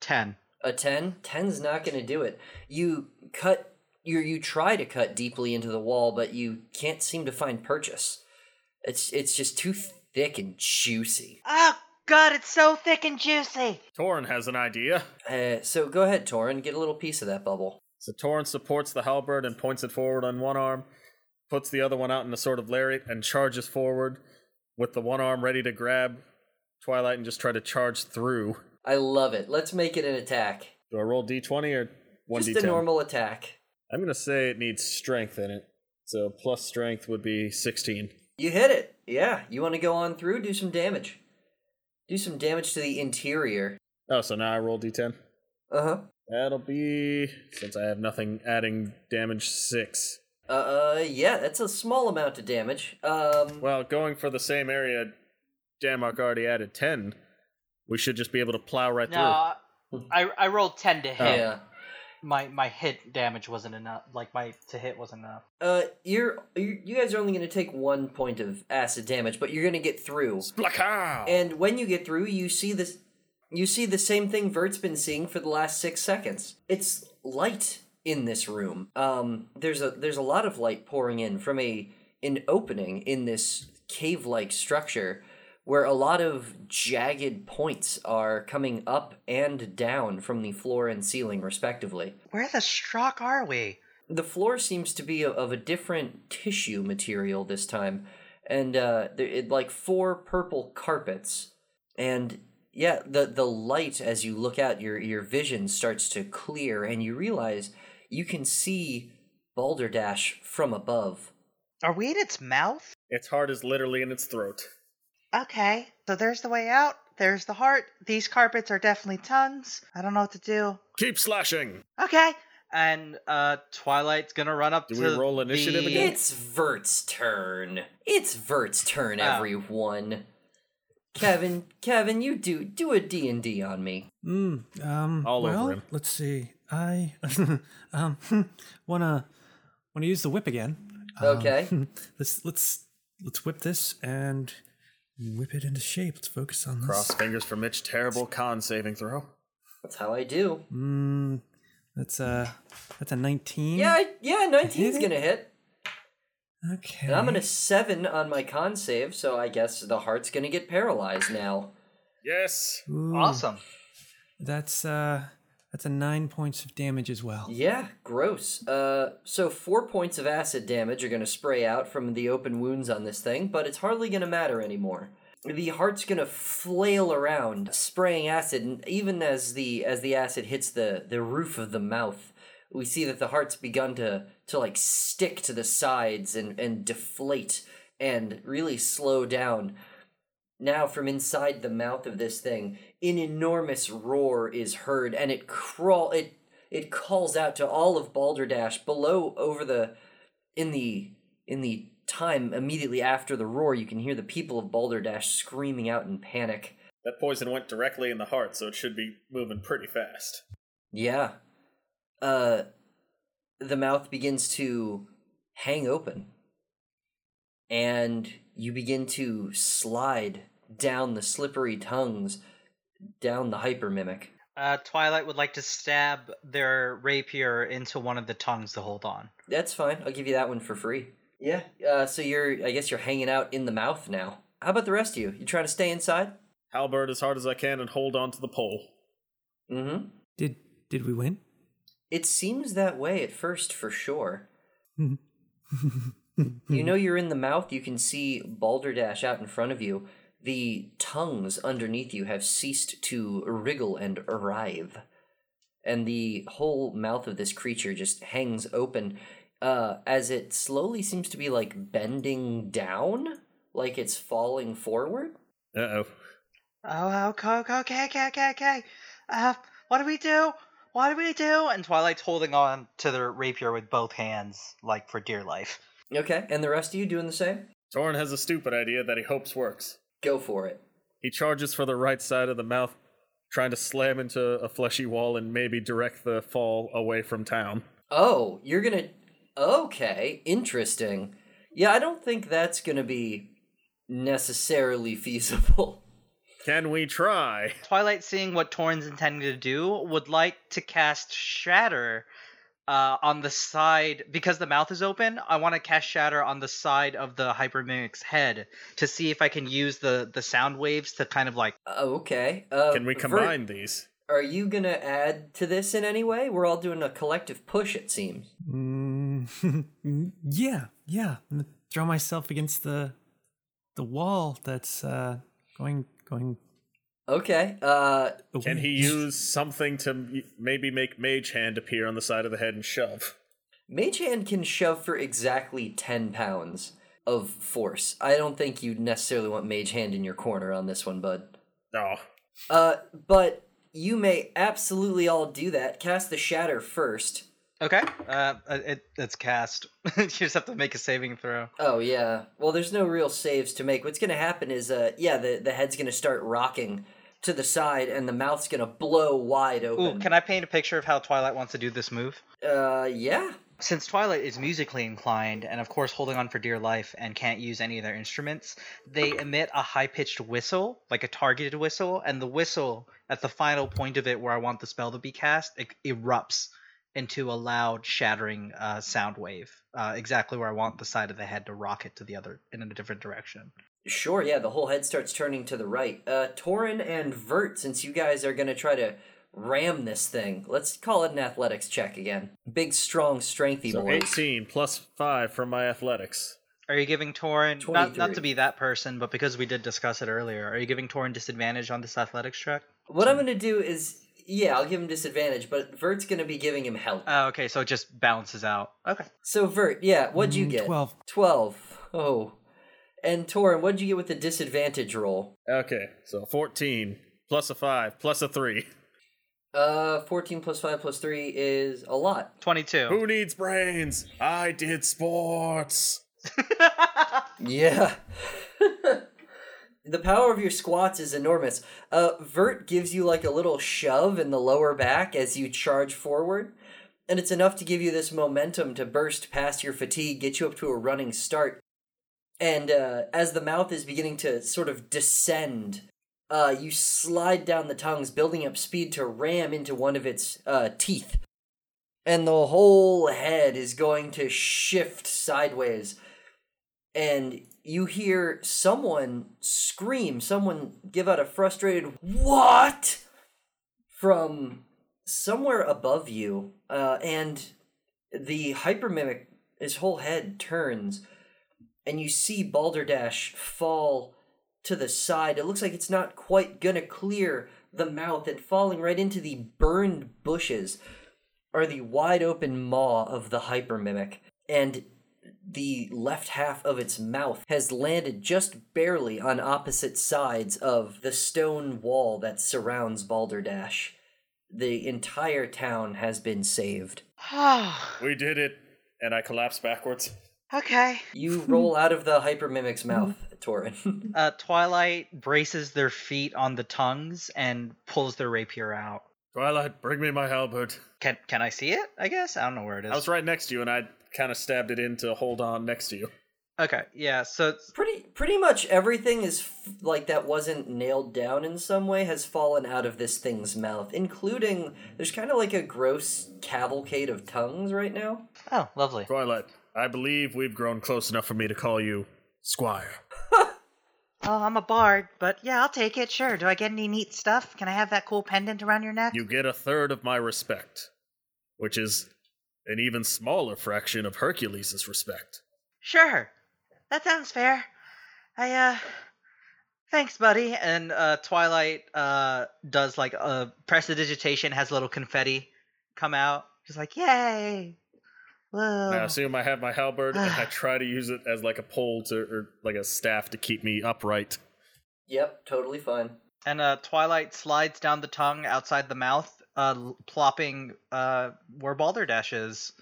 ten. A 10? 10's not going to do it. You cut you you try to cut deeply into the wall, but you can't seem to find purchase. It's it's just too thick and juicy. Oh God, it's so thick and juicy. Torin has an idea. Uh, so go ahead, Torin, get a little piece of that bubble. So Torin supports the halberd and points it forward on one arm, puts the other one out in a sort of lariat, and charges forward with the one arm ready to grab Twilight and just try to charge through. I love it. Let's make it an attack. Do I roll d20 or 1d10? Just a normal attack. I'm going to say it needs strength in it. So plus strength would be 16. You hit it. Yeah. You want to go on through? Do some damage. Do some damage to the interior. Oh, so now I roll d10? Uh huh. That'll be, since I have nothing adding damage, 6. Uh, uh, yeah, that's a small amount of damage. Um, Well, going for the same area, Denmark already added 10. We should just be able to plow right through. No, I I rolled ten to hit. yeah. My my hit damage wasn't enough. Like my to hit wasn't enough. Uh, you're, you you guys are only going to take one point of acid damage, but you're going to get through. through. Splakaw! And when you get through, you see this. You see the same thing Vert's been seeing for the last six seconds. It's light in this room. Um, there's a there's a lot of light pouring in from a an opening in this cave-like structure, where a lot of jagged points are coming up and down from the floor and ceiling, respectively. Where the struck are we? The floor seems to be of a different tissue material this time, and uh, there it like four purple carpets, and yeah, the the light as you look out, your your vision starts to clear, and you realize you can see Balderdash from above. Are we in its mouth? Its heart is literally in its throat. Okay, so there's the way out. There's the heart. These carpets are definitely tongues. I don't know what to do. Keep slashing! Okay. And uh Twilight's gonna run up to Do to we roll initiative the- again? It's Vert's turn. It's Vert's turn, Oh. everyone. Kevin, Kevin, you do do a D and D on me. Mm, um, All over well, him. let's see. I (laughs) um (laughs) wanna wanna use the whip again. Um, Okay. (laughs) let's let's let's whip this and whip it into shape. Let's focus on this. Cross fingers for Mitch. Terrible con saving throw. That's how I do. Mm, that's a that's a nineteen. Yeah, I- yeah, 19's hit gonna hit. Okay. And I'm at a seven on my con save, so I guess the heart's gonna get paralyzed now. Yes. Ooh, Awesome. That's uh That's a nine points of damage as well. Yeah, gross. Uh, so four points of acid damage are going to spray out from the open wounds on this thing, but it's hardly going to matter anymore. The heart's going to flail around, spraying acid, and even as the as the acid hits the the roof of the mouth, we see that the heart's begun to to like stick to the sides and and deflate and really slow down. Now, from inside the mouth of this thing, an enormous roar is heard, and it crawl it it calls out to all of Balderdash below over the in the in the time immediately after the roar. You can hear the people of Balderdash screaming out in panic. That poison went directly in the heart, so it should be moving pretty fast. Yeah. Uh the mouth begins to hang open. And you begin to slide down the slippery tongues down the hyper mimic. Uh, Twilight would like to stab their rapier into one of the tongues to hold on. That's fine. I'll give you that one for free. Yeah. Uh, so you're I guess you're hanging out in the mouth now. How about the rest of you? You trying to stay inside? Halberd as hard as I can and hold on to the pole. Mm-hmm. Did did we win? It seems that way at first for sure. (laughs) You know you're in the mouth, you can see Balderdash out in front of you. The tongues underneath you have ceased to wriggle and arrive. And the whole mouth of this creature just hangs open uh, as it slowly seems to be like bending down, like it's falling forward. Uh oh. Oh, okay, okay, okay, okay, okay. Uh, what do we do? What do we do? And Twilight's holding on to the rapier with both hands, like for dear life. Okay, and the rest of you doing the same? Torin has a stupid idea that he hopes works. Go for it. He charges for the right side of the mouth, trying to slam into a fleshy wall and maybe direct the fall away from town. Oh, you're gonna. Okay, interesting. Yeah, I don't think that's gonna be necessarily (laughs) feasible. Can we try? Twilight, seeing what Torin's intending to do, would like to cast Shatter uh, on the side because the mouth is open. I want to cast Shatter on the side of the hypermimic's head to see if I can use the the sound waves to kind of like. Oh, okay. Uh, Can we Vert, combine these? are you gonna add to this in any way? We're all doing a collective push, it seems. Mm, (laughs) yeah, yeah. I'm gonna throw myself against the the wall that's uh, going going. Okay. Uh, Can he use something to maybe make Mage Hand appear on the side of the head and shove? Mage Hand can shove for exactly 10 pounds of force. I don't think you necessarily want Mage Hand in your corner on this one, bud. No. Uh, but you may absolutely all do that. Cast the Shatter first. Okay. Uh, it it's cast. (laughs) you just have to make a saving throw. Oh yeah. Well, there's no real saves to make. What's gonna happen is, uh, yeah, the the head's gonna start rocking to the side, and the mouth's gonna blow wide Ooh, open. can I paint a picture of how Twilight wants to do this move? Uh, yeah. Since Twilight is musically inclined and, of course, holding on for dear life and can't use any of their instruments, they emit a high pitched whistle, like a targeted whistle, and the whistle, at the final point of it where I want the spell to be cast, erupts into a loud, shattering uh, sound wave, uh, exactly where I want the side of the head to rocket to the other in a different direction. Sure, yeah, the whole head starts turning to the right. Uh, Torin and Vert, since you guys are gonna try to ram this thing, let's call it an athletics check again. Big, strong, strengthy So boys. 18 plus 5 from my athletics. Are you giving Torin not not to be that person, but because we did discuss it earlier? Are you giving Torin disadvantage on this athletics check? What I'm gonna do is, yeah, I'll give him disadvantage, but Vert's gonna be giving him help. Oh, okay, so it just balances out. Okay. So Vert, yeah, what'd you Mm, get? 12. Twelve. Oh. And Torin, what'd you get with the disadvantage roll? Okay, so 14 plus a 5 plus a 3. Uh, 14 plus 5 plus 3 is a lot. 22. Who needs brains? I did sports. (laughs) Yeah. (laughs) the power of your squats is enormous. Uh, Vert gives you like a little shove in the lower back as you charge forward, and it's enough to give you this momentum to burst past your fatigue, get you up to a running start. And uh, as the mouth is beginning to sort of descend, uh, you slide down the tongues, building up speed to ram into one of its uh, teeth. And the whole head is going to shift sideways and you hear someone scream, someone give out a frustrated "What?" from somewhere above you, uh, and the hypermimic, his whole head turns, and you see Balderdash fall to the side. It looks like it's not quite gonna clear the mouth, and falling right into the burned bushes are the wide open maw of the hypermimic, and the left half of its mouth has landed just barely on opposite sides of the stone wall that surrounds Balderdash. The entire town has been saved. (sighs) we did it, and I collapse backwards. Okay. You (laughs) roll out of the hypermimic's mouth, Torin. (laughs) Uh, Twilight braces their feet on the tongues and pulls their rapier out. Twilight, bring me my halberd. Can can I see it? I guess I don't know where it is. I was right next to you, and I kind of stabbed it in to hold on next to you. Okay, yeah. So it's pretty pretty much everything is f- like that wasn't nailed down in some way has fallen out of this thing's mouth, including there's kind of like a gross cavalcade of tongues right now. Oh, lovely. Twilight, I believe we've grown close enough for me to call you Squire. (laughs) Oh, I'm a bard, but yeah, I'll take it. Sure. Do I get any neat stuff? Can I have that cool pendant around your neck? You get a third of my respect, which is an even smaller fraction of Hercules' respect. Sure. That sounds fair. I uh thanks, buddy. And uh Twilight uh does like a prestidigitation, has a little confetti come out. She's like, Yay! Whoa. I assume I have my halberd, and I (sighs) try to use it as like a pole to, or like a staff to keep me upright. Yep, totally fine. And uh Twilight slides down the tongue outside the mouth, uh plopping uh where Balderdash is.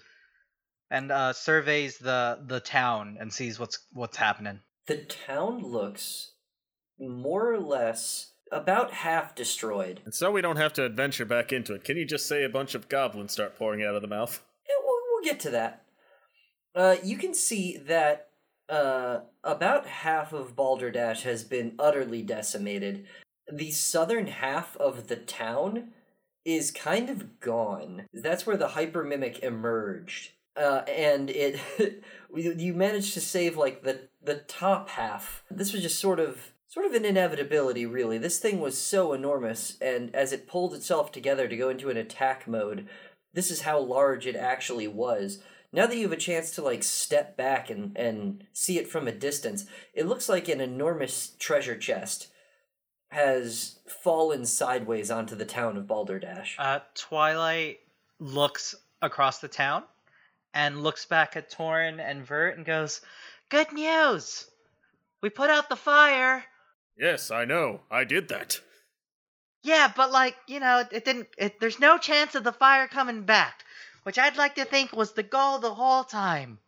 And uh surveys the the town and sees what's what's happening. The town looks more or less about half destroyed. And so we don't have to adventure back into it. Can you just say a bunch of goblins start pouring out of the mouth? (laughs) Yeah, we'll, we'll get to that. Uh, you can see that uh, about half of Balderdash has been utterly decimated. The southern half of the town is kind of gone. That's where the hypermimic emerged. Uh, and it (laughs) you managed to save like the the top half. This was just sort of sort of an inevitability really. This thing was so enormous and as it pulled itself together to go into an attack mode, this is how large it actually was. Now that you have a chance to like step back and and see it from a distance, it looks like an enormous treasure chest has fallen sideways onto the town of Balderdash. Uh, Twilight looks across the town and looks back at Torin and Vert and goes, Good news! We put out the fire. Yes, I know. I did that. Yeah, but like, you know, it didn't, it, there's no chance of the fire coming back, which I'd like to think was the goal the whole time.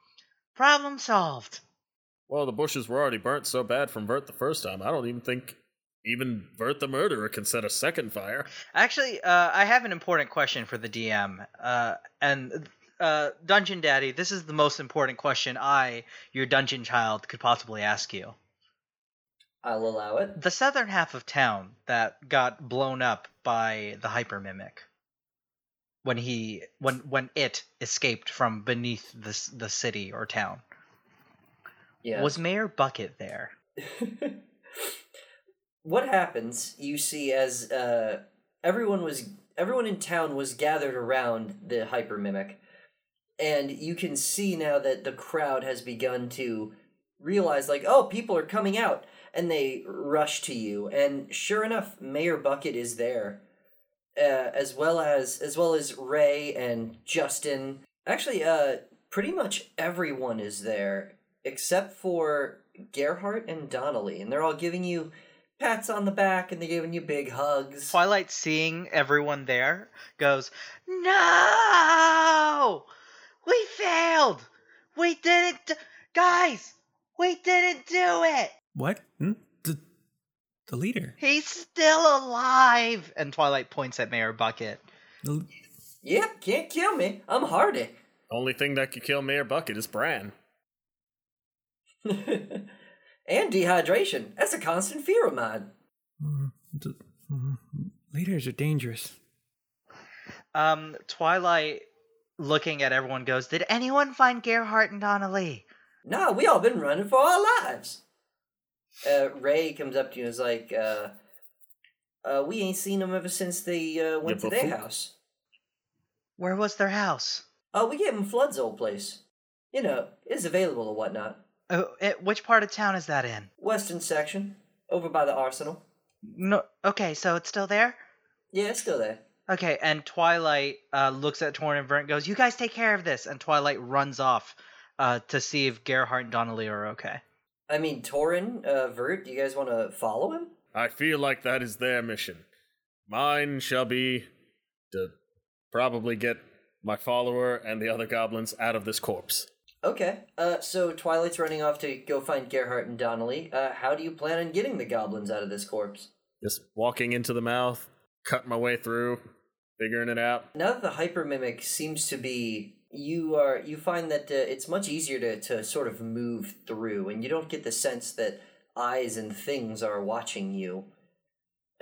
Problem solved. Well, the bushes were already burnt so bad from Vert the first time. I don't even think even Vert the murderer can set a second fire. Actually, uh, I have an important question for the DM. Uh, and uh, Dungeon Daddy, this is the most important question I, your dungeon child, could possibly ask you. I'll allow it. The southern half of town that got blown up by the hypermimic when he when when it escaped from beneath the the city or town. Yeah. Was Mayor Bucket there? (laughs) what happens you see as uh, everyone was everyone in town was gathered around the hyper mimic and you can see now that the crowd has begun to realize like oh people are coming out and they rush to you and sure enough mayor bucket is there uh, as well as as well as ray and justin. Actually uh pretty much everyone is there except for gerhardt and donnelly and they're all giving you pats on the back and they're giving you big hugs Twilight, seeing everyone there, goes, "No, we failed. We didn't, d- guys. We didn't do it. What? Hmm? The, the leader. He's still alive." And Twilight points at Mayor Bucket. The, yep can't kill me i'm hardy Only thing that could kill Mayor Bucket is Bran. (laughs) and dehydration that's a constant fear of mine mm, the mm, leaders are dangerous. Um, Twilight, looking at everyone, goes, "Did anyone find Gerhardt and Donnelly?" No, we all been running for our lives. Uh, Ray comes up to you and is like, uh, uh, we ain't seen them ever since they uh, went Yeah, to their before- house. Where was their house? Oh, we gave him Flood's old place. You know, is available or whatnot. It, which part of town is that in? Western section, over by the arsenal. No. Okay, so it's still there. Yeah, it's still there. Okay, and Twilight uh, looks at Torin and Vert goes, "You guys take care of this." And Twilight runs off uh, to see if Gerhardt and Donnelly are okay. I mean, Torin, uh, Vert, do you guys want to follow him? I feel like that is their mission. Mine shall be to probably get my follower and the other goblins out of this corpse. Okay. Uh, so Twilight's running off to go find Gerhardt and Donnelly. Uh, how do you plan on getting the goblins out of this corpse? Just walking into the mouth, cutting my way through, figuring it out. Now that the hyper mimic seems to be, you are you find that uh, it's much easier to to sort of move through, and you don't get the sense that eyes and things are watching you.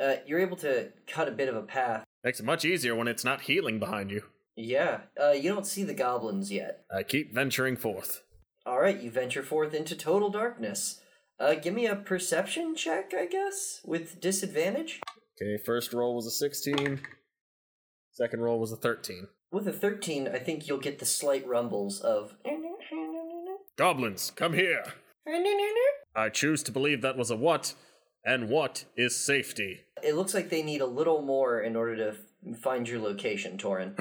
Uh, you're able to cut a bit of a path. Makes it much easier when it's not healing behind you. Yeah. Uh, you don't see the goblins yet. I keep venturing forth. All right, you venture forth into total darkness. Uh, give me a perception check, I guess, with disadvantage. Okay, first roll was a 16. Second roll was a 13. With a 13, I think you'll get the slight rumbles of. Goblins, come here! I choose to believe that was a what, and what is safety? It looks like they need a little more in order to find your location, Torin.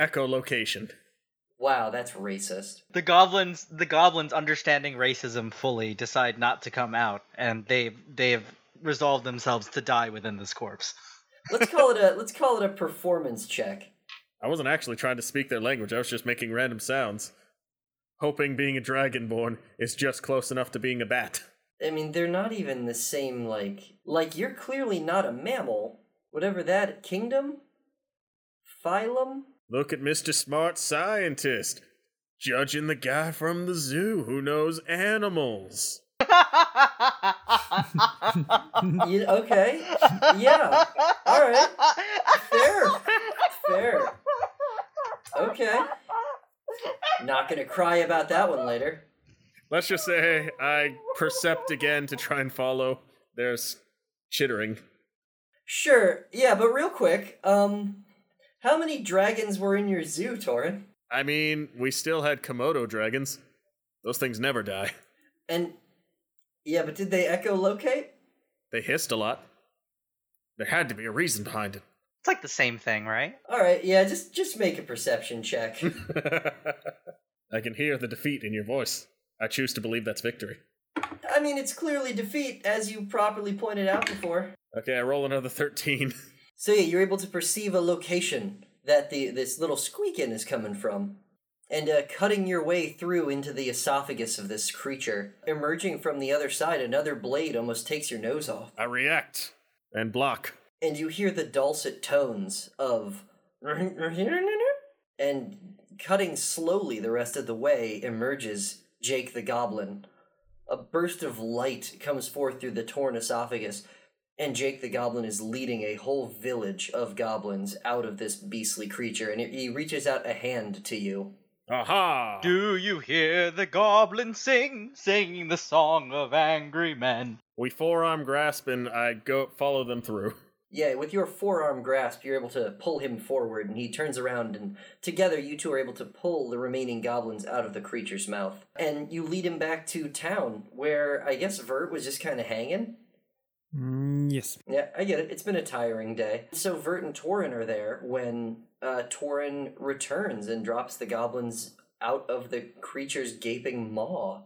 Echolocation. Wow, that's racist. The goblins, the goblins, understanding racism fully, decide not to come out, and they they've resolved themselves to die within this corpse. Let's call it a (laughs) let's call it a performance check. I wasn't actually trying to speak their language, I was just making random sounds. Hoping being a dragonborn is just close enough to being a bat. I mean, they're not even the same. Like, like you're clearly not a mammal. Whatever that kingdom, phylum. Look at Mr. Smart Scientist, judging the guy from the zoo who knows animals. (laughs) You, okay. Yeah. All right. Fair. Fair. Okay. Not gonna cry about that one later. Let's just say I percept again to try and follow. There's chittering. Sure. Yeah, but real quick, um, how many dragons were in your zoo, Torin? I mean, we still had Komodo dragons. Those things never die. And yeah, but did they echolocate? They hissed a lot. There had to be a reason behind it. It's like the same thing, right? All right. Yeah, just just make a perception check. (laughs) I can hear the defeat in your voice. I choose to believe that's victory. I mean, it's clearly defeat, as you properly pointed out before. Okay, I roll another 13. (laughs) So yeah, you're able to perceive a location that the this little squeaking is coming from, and uh, cutting your way through into the esophagus of this creature. Emerging from the other side, another blade almost takes your nose off, I react and block. and you hear the dulcet tones of. And cutting slowly the rest of the way emerges Jake the Goblin. A burst of light comes forth through the torn esophagus, and Jake the Goblin is leading a whole village of goblins out of this beastly creature, and he reaches out a hand to you. Aha! Do you hear the goblin sing, singing the song of angry men? We forearm grasp and I go follow them through. (laughs) Yeah, with your forearm grasp, you're able to pull him forward, and he turns around, and together you two are able to pull the remaining goblins out of the creature's mouth. And you lead him back to town, where I guess Vert was just kind of hanging. Mm, yes. Yeah, I get it. It's been a tiring day. So Vert and Torin are there when uh, Torin returns and drops the goblins out of the creature's gaping maw.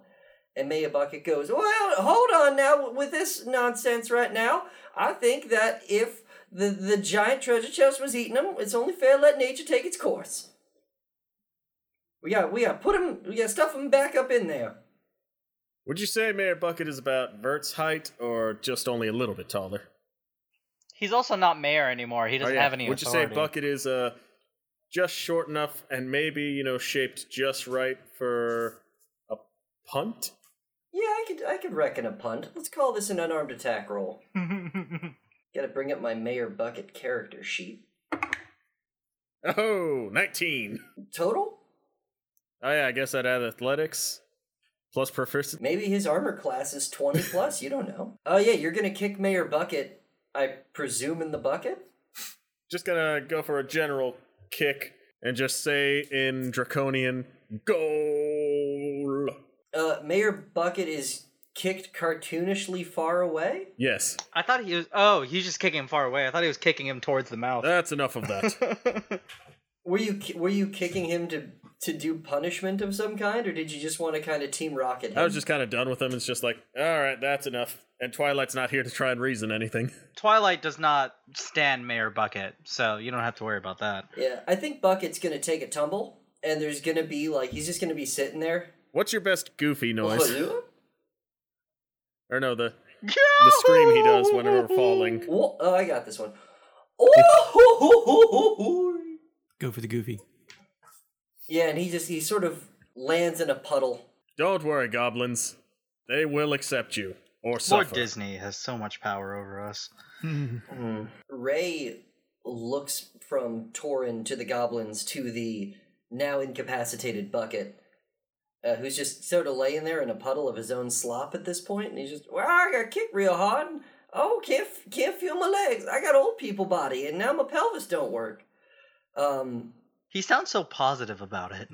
And Mayor Bucket goes, Well, hold on now with this nonsense right now. I think that if the, the giant treasure chest was eating them, it's only fair to let nature take its course. We got we got put them we got stuff them back up in there. Would you say Mayor Bucket is about Vert's height or just only a little bit taller? He's also not mayor anymore. He Oh, doesn't yeah. have any Would you say Bucket is uh just short enough and maybe, you know, shaped just right for a punt? Yeah, I could I could reckon a punt. Let's call this an unarmed attack roll. (laughs) Gotta bring up my Mayor Bucket character sheet. Oh, 19. Total? Oh yeah, I guess I'd add athletics plus proficiency. Maybe his armor class is 20 plus, you don't know. Oh yeah, you're gonna kick Mayor Bucket, I presume in the bucket? Just gonna go for a general kick and just say in Draconian, goal. Uh, Mayor Bucket is kicked cartoonishly far away. Yes, I thought he was. Oh, he's just kicking him far away. I thought he was kicking him towards the mouth. that's enough of that. (laughs) Were you were you kicking him to to do punishment of some kind, or did you just want to kind of team rocket him? I was just kind of done with him. It's just like, all right, that's enough. And Twilight's not here to try and reason anything. Twilight does not stand Mayor Bucket, so you don't have to worry about that. Yeah, I think Bucket's gonna take a tumble, and there's gonna be like he's just gonna be sitting there. What's your best goofy noise? Or no, the the scream he does whenever we're falling. Oh, I got this one. Go for the goofy. yeah, and he just he sort of lands in a puddle. Don't worry, goblins. They will accept you or Lord suffer. Disney has so much power over us. (laughs) Hmm. Ray looks from Torin to the goblins to the now incapacitated Bucket, uh, who's just sort of laying there in a puddle of his own slop at this point, and he's just, well, I got kicked real hard. and, Oh, can't can't feel my legs. I got old people body, and now my pelvis don't work. Um, He sounds so positive about it.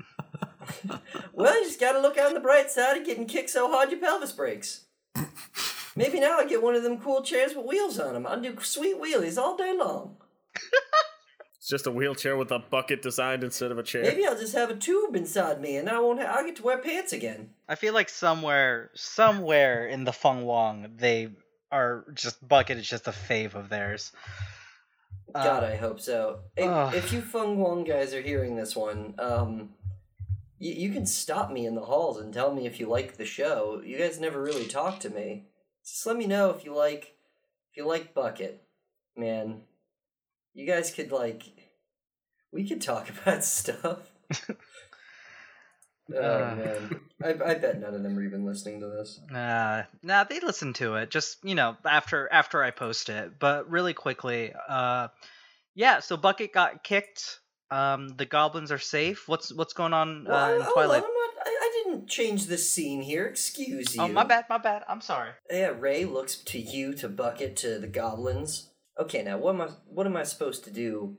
(laughs) well, you just gotta look on the bright side of getting kicked so hard your pelvis breaks. (laughs) Maybe now I get one of them cool chairs with wheels on them. I'll do sweet wheelies all day long. (laughs) It's just a wheelchair with a bucket designed instead of a chair. Maybe I'll just have a tube inside me, and I won't. Ha- I'll get to wear pants again. I feel like somewhere, somewhere in the Feng Wong, they are just Bucket is just a fave of theirs. God, Uh, I hope so. Hey, ugh. if you Feng Wong guys are hearing this one, um, you, you can stop me in the halls and tell me if you like the show. You guys never really talk to me. Just let me know if you like, if you like Bucket, man. You guys could like, we could talk (laughs) about stuff. (laughs) oh Uh. man, I, I bet none of them are even listening to this. Uh, nah, they listen to it. Just you know, after after I post it. But really quickly, uh, yeah. So Bucket got kicked. Um, the goblins are safe. What's what's going on Well, uh, in oh, Twilight? I'm not, I, I didn't change the scene here. Excuse you. Oh, my bad, my bad. I'm sorry. Yeah, Ray looks to you, to Bucket, to the goblins. Okay, now what am I? What am I supposed to do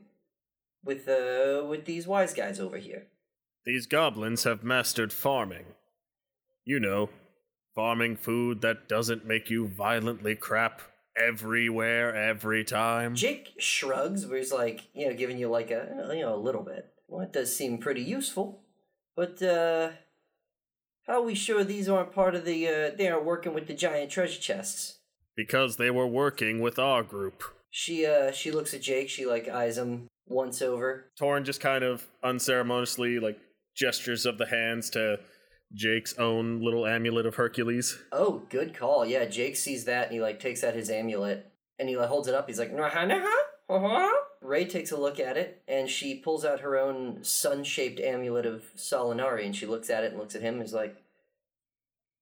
with uh with these wise guys over here? These goblins have mastered farming. You know, farming food that doesn't make you violently crap everywhere, every time. Jake shrugs, where he's like, you know, giving you like a you know a little bit. Well, it does seem pretty useful, but uh, how are we sure these aren't part of the? uh They aren't working with the giant treasure chests. Because they were working with our group. She uh she looks at Jake. She like eyes him once over. Torin just kind of unceremoniously, like, gestures of the hands to Jake's own little amulet of Hercules. Oh, good call. Yeah, Jake sees that and he like takes out his amulet and he like holds it up. He's like, "Nah, nah, uh-huh." Ray takes a look at it and she pulls out her own sun-shaped amulet of Solinari and she looks at it and looks at him and is like,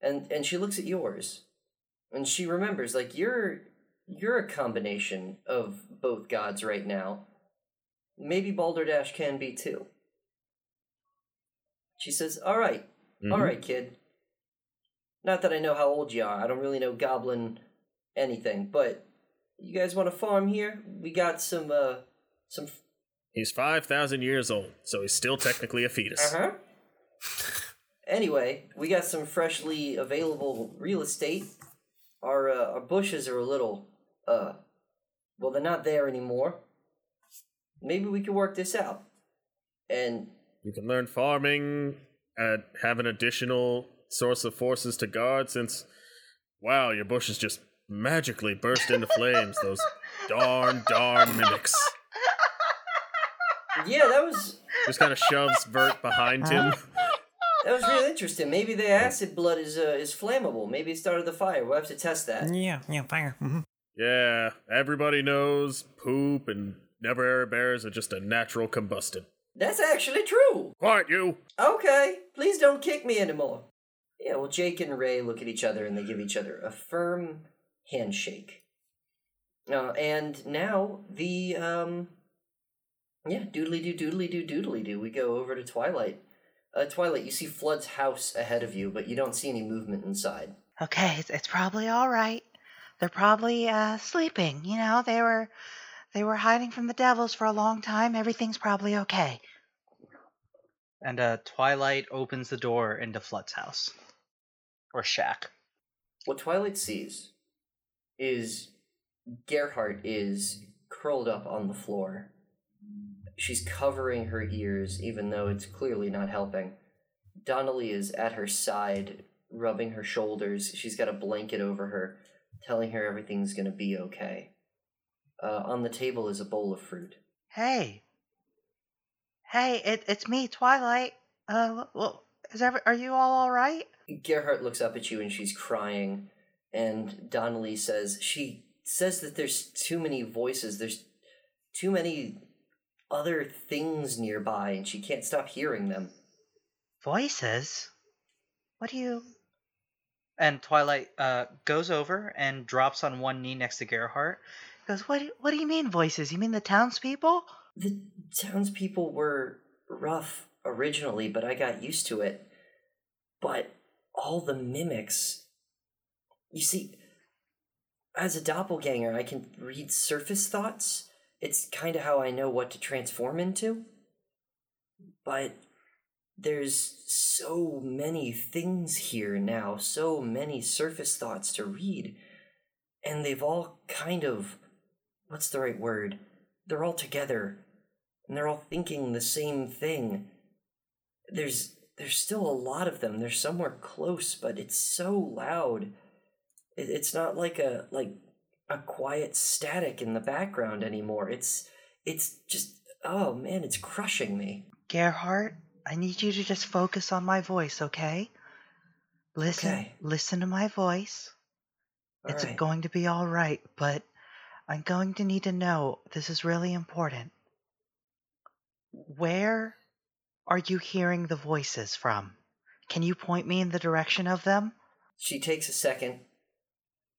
and and she looks at yours, and she remembers like you're you're a combination of both gods right now. Maybe Balderdash can be too. She says, "All right, all Mhm. right, kid. Not that I know how old you are. I don't really know goblin anything, but you guys want to farm here? We got some uh some He's 5,000 years old, so he's still technically a fetus. uh-huh. Anyway, we got some freshly available real estate. Our uh, our bushes are a little uh well, they're not there anymore. Maybe we can work this out. And You can learn farming and have an additional source of forces to guard since, wow, your bushes just magically burst into flames. Those darn, darn mimics. yeah, that was Just kind of shoves Vert behind him. that was really interesting. Maybe the acid blood is uh, is flammable. Maybe it started the fire. We'll have to test that. Yeah, yeah, fire. hmm Yeah, everybody knows poop and never air bears are just a natural combustion. That's actually true. Quiet, you! Okay, please don't kick me anymore. Yeah, well, Jake and Ray look at each other and they give each other a firm handshake. Uh, and now the um, yeah, doodly doo, doodly doo, doodly doo. We go over to Twilight. Uh, Twilight, you see Flood's house ahead of you, but you don't see any movement inside. Okay, it's, it's probably all right. They're probably uh, sleeping. You know, they were They were hiding from the devils for a long time. Everything's probably okay. And uh, Twilight opens the door into Flood's house or shack. What Twilight sees is Gerhardt is curled up on the floor. She's covering her ears, even though it's clearly not helping. Donnelly is at her side, rubbing her shoulders. She's got a blanket over her, telling her everything's gonna be okay. Uh, on the table is a bowl of fruit. Hey. Hey, it, it's me, Twilight. Uh, well, is ever, are you all alright? Gerhardt looks up at you and she's crying, and Donnelly says she says that there's too many voices. There's too many other things nearby, and she can't stop hearing them. Voices? What do you. And Twilight uh, goes over and drops on one knee next to Gerhardt. Goes, what, what do you mean, voices? You mean the townspeople? The townspeople were rough originally, but I got used to it. But all the mimics. You see, as a doppelganger, I can read surface thoughts. It's kind of how I know what to transform into. But there's so many things here now, so many surface thoughts to read. And they've all kind of. What's the right word? They're all together. And they're all thinking the same thing. There's there's still a lot of them. They're somewhere close, but it's so loud. It, it's not like a like a quiet static in the background anymore. It's it's just oh man, it's crushing me. Gerhardt, I need you to just focus on my voice, okay? Listen, Okay. listen to my voice. it's Alright. going to be all right, but I'm going to need to know this is really important. Where are you hearing the voices from? Can you point me in the direction of them? She takes a second,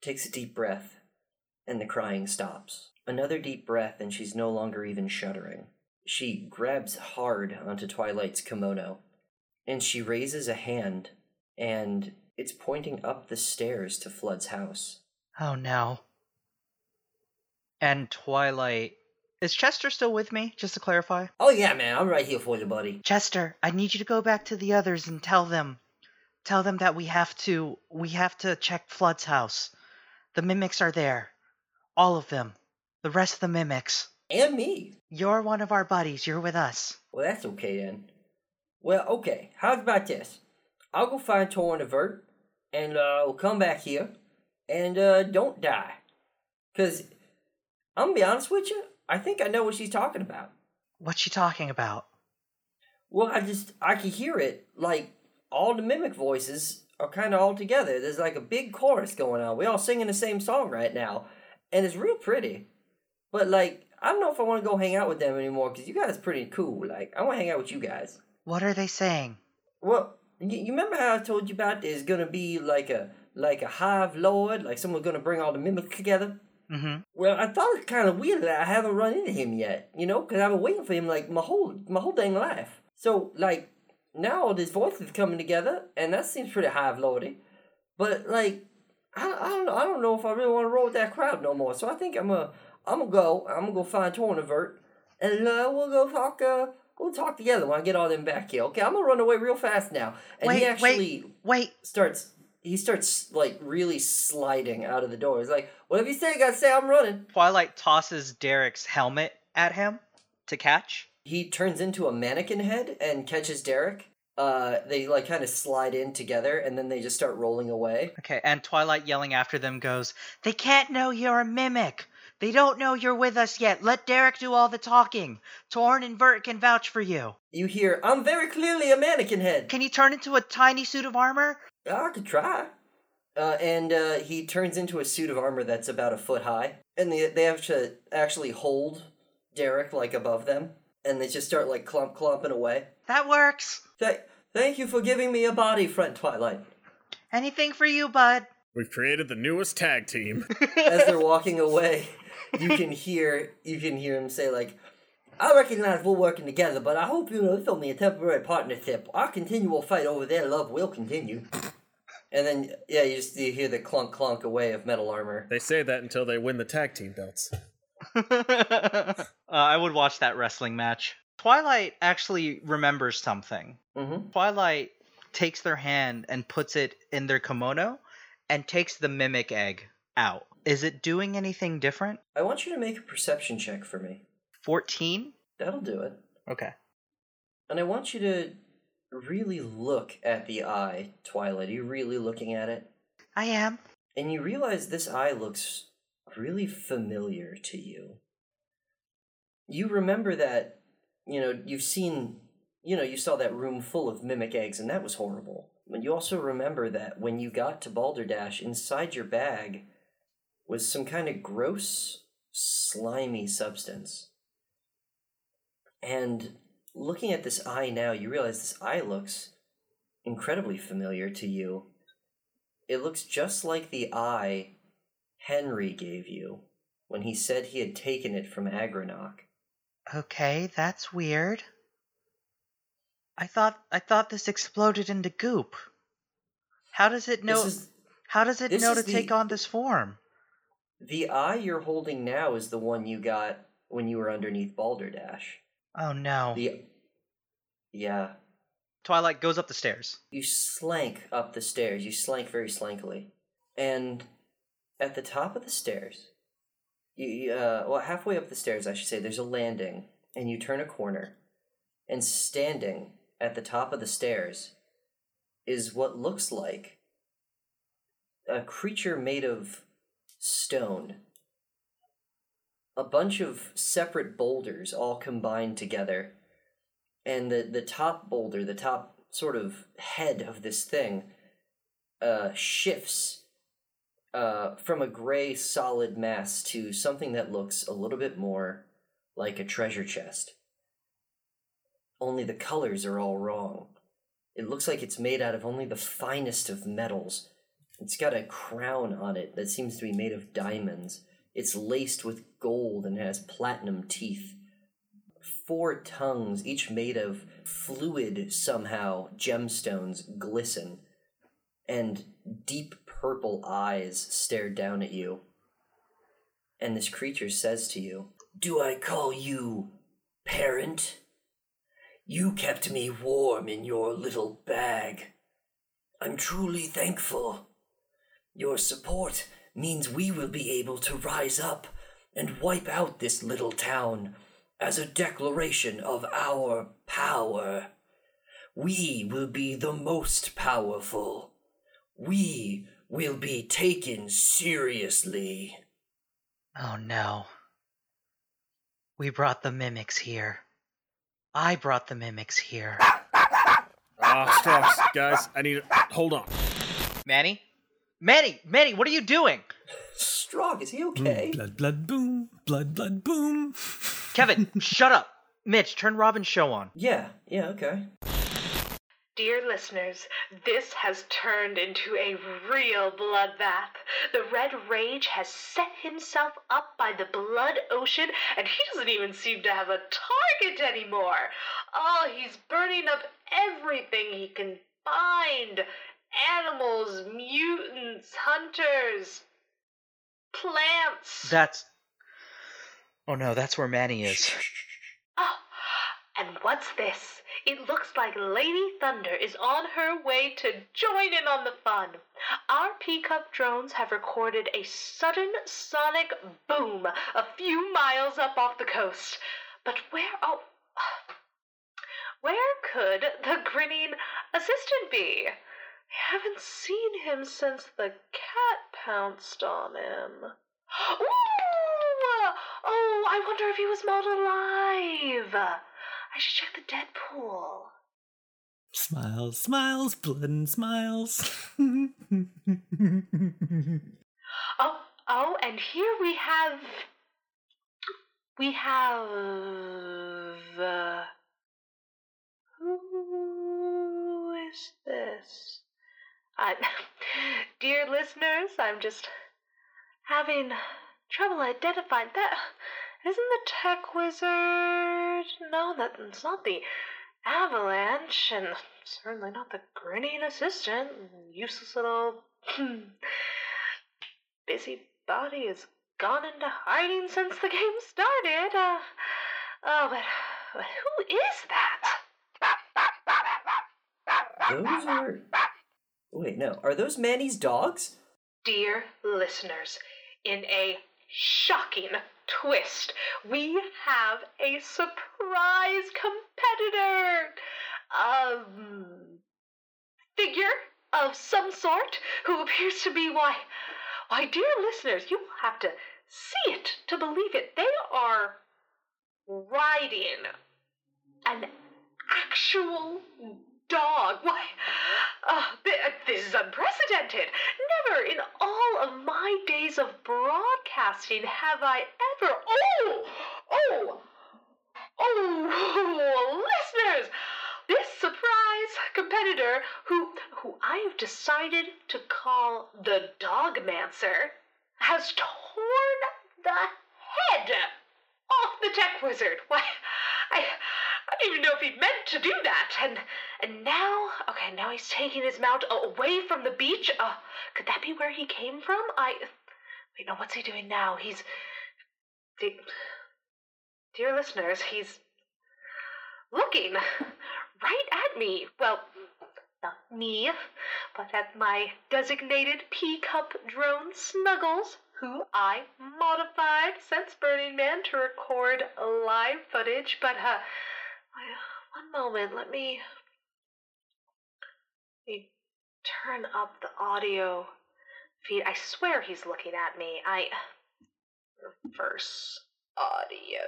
takes a deep breath, and the crying stops. Another deep breath, and she's no longer even shuddering. She grabs hard onto Twilight's kimono, and she raises a hand, and it's pointing up the stairs to Flood's house. Oh no. And Twilight. Is Chester still with me? Just to clarify. Oh yeah, man, I'm right here for you, buddy. Chester, I need you to go back to the others and tell them tell them that we have to we have to check Flood's house. The mimics are there. All of them. The rest of the mimics. And me. You're one of our buddies. You're with us. Well, that's okay then. Well, okay. How's about this? I'll go find Torin and Vert, and uh, we'll come back here, and uh, don't die. Cause I'm gonna be honest with you. I think I know what she's talking about. What's she talking about? Well, I just I can hear it. Like all the mimic voices are kind of all together. There's like a big chorus going on. We all singing the same song right now, and it's real pretty. But like, I don't know if I want to go hang out with them anymore because you guys are pretty cool. Like, I want to hang out with you guys. What are they saying? Well, you, you remember how I told you about there's gonna be like a like a hive lord, like someone's gonna bring all the mimics together. Mm-hmm. Well, I thought it's kind of weird that I haven't run into him yet, you know, because I've been waiting for him like my whole my whole dang life. So like now all these voices coming together, and that seems pretty hive lordy. But like I, I don't know I don't know if I really want to roll with that crowd no more. So I think I'm gonna I'm gonna go I'm gonna go find Torin and Vert, and uh, we'll go talk uh we'll talk together when I get all them back here. Okay, I'm gonna run away real fast now. And wait, he actually wait, wait. starts he starts like really sliding out of the door. He's like, "Whatever you say, I gotta say I'm running." Twilight tosses Derek's helmet at him to catch. He turns into a mannequin head and catches Derek. Uh, they like kind of slide in together, and then they just start rolling away. Okay, and Twilight yelling after them goes, They can't know you're a mimic. They don't know you're with us yet. Let Derek do all the talking. Torin and Vert can vouch for you. You hear, "I'm very clearly a mannequin head." Can you turn into a tiny suit of armor? I could try. Uh, and uh, he turns into a suit of armor that's about a foot high, and they they have to actually hold Derek like above them, and they just start like clump clumping away. That works. Th- thank you for giving me a body, friend Twilight. Anything for you, bud. We've created the newest tag team. (laughs) As they're walking away, you can (laughs) hear you can hear him say like, "I recognize we're working together, but I hope you know this is only a temporary partnership. Our continual fight over their love will continue." And then yeah, you just you hear the clunk clunk away of metal armor. they say that until they win the tag team belts. (laughs) uh, I would watch that wrestling match. Twilight actually remembers something. Mm-hmm. Twilight takes their hand and puts it in their kimono and takes the mimic egg out. Is it doing anything different? I want you to make a perception check for me. 14? That'll do it. Okay. And I want you to really look at the eye, Twilight. Are you really looking at it? I am. And you realize this eye looks really familiar to you. You remember that, you know, you've seen, you know, you saw that room full of mimic eggs, and that was horrible. But you also remember that when you got to Balderdash, inside your bag was some kind of gross, slimy substance. And looking at this eye now, you realize this eye looks incredibly familiar to you. It looks just like the eye Henry gave you when he said he had taken it from Agronach. Okay, that's weird. I thought I thought this exploded into goop. How does it know is- How does it know to take the- on this form? The eye you're holding now is the one you got when you were underneath Balderdash. Oh no. The yeah, Twilight goes up the stairs. you slank up the stairs. You slank very slankily, and at the top of the stairs, you uh, well halfway up the stairs, I should say, there's a landing, and you turn a corner, and standing at the top of the stairs is what looks like a creature made of stone. A bunch of separate boulders all combined together and the the top boulder, the top sort of head of this thing, uh, shifts uh, from a gray solid mass to something that looks a little bit more like a treasure chest. Only the colors are all wrong. It looks like it's made out of only the finest of metals. It's got a crown on it that seems to be made of diamonds. It's laced with gold and has platinum teeth four tongues, each made of fluid somehow, gemstones glisten, and deep purple eyes stare down at you. And this creature says to you, Do I call you parent? You kept me warm in your little bag. I'm truly thankful. Your support means we will be able to rise up and wipe out this little town as a declaration of our power. We will be the most powerful. We will be taken seriously. Oh no. We brought the mimics here. I brought the mimics here. Ah, Strauss, guys, I need. Hold on. Manny? Manny! Manny, what are you doing? Strong, is he Mm, okay? Blood, blood, boom. Blood, blood, boom. Kevin, (laughs) shut up. Mitch, turn Robin's show on. Yeah, yeah, okay. Dear listeners, this has turned into a real bloodbath. The Red Rage has set himself up by the blood ocean, and he doesn't even seem to have a target anymore. Oh, he's burning up everything he can find animals, mutants, hunters, plants. That's. Oh no, that's where Manny is. Oh, and what's this? It looks like Lady Thunder is on her way to join in on the fun. Our Peacup drones have recorded a sudden sonic boom a few miles up off the coast. But where, oh, where could the grinning assistant be? I haven't seen him since the cat pounced on him. Ooh! Oh, I wonder if he was mauled alive. I should check the dead pool. Smiles, smiles, blood and smiles. Oh, oh, and here we have. We have. Uh, who is this? I, (laughs) dear listeners, I'm just having trouble identifying that. Isn't the tech wizard? No, that's not the avalanche, and certainly not the grinning assistant. Useless little (clears throat) busybody has gone into hiding since the game started. Uh, oh, but, but who is that? Those are. Wait, no. Are those Manny's dogs? Dear listeners, in a shocking twist, we have a surprise competitor. Um, figure of some sort who appears to be why why dear listeners you will have to see it to believe it they are riding an actual dog why uh, this is unprecedented never in all of my days of broadcasting have i ever oh oh oh (laughs) listeners this surprise competitor who who I've decided to call the Dogmancer has torn the head off the tech wizard. Why I I don't even know if he meant to do that. And and now okay, now he's taking his mount away from the beach. Uh could that be where he came from? I wait, no, what's he doing now? He's de- dear listeners, he's looking right at me. Well, not me, but at my designated P Cup drone Snuggles, who I modified since Burning Man to record live footage. But, uh, one moment, let me, let me turn up the audio feed. I swear he's looking at me. I. Reverse audio.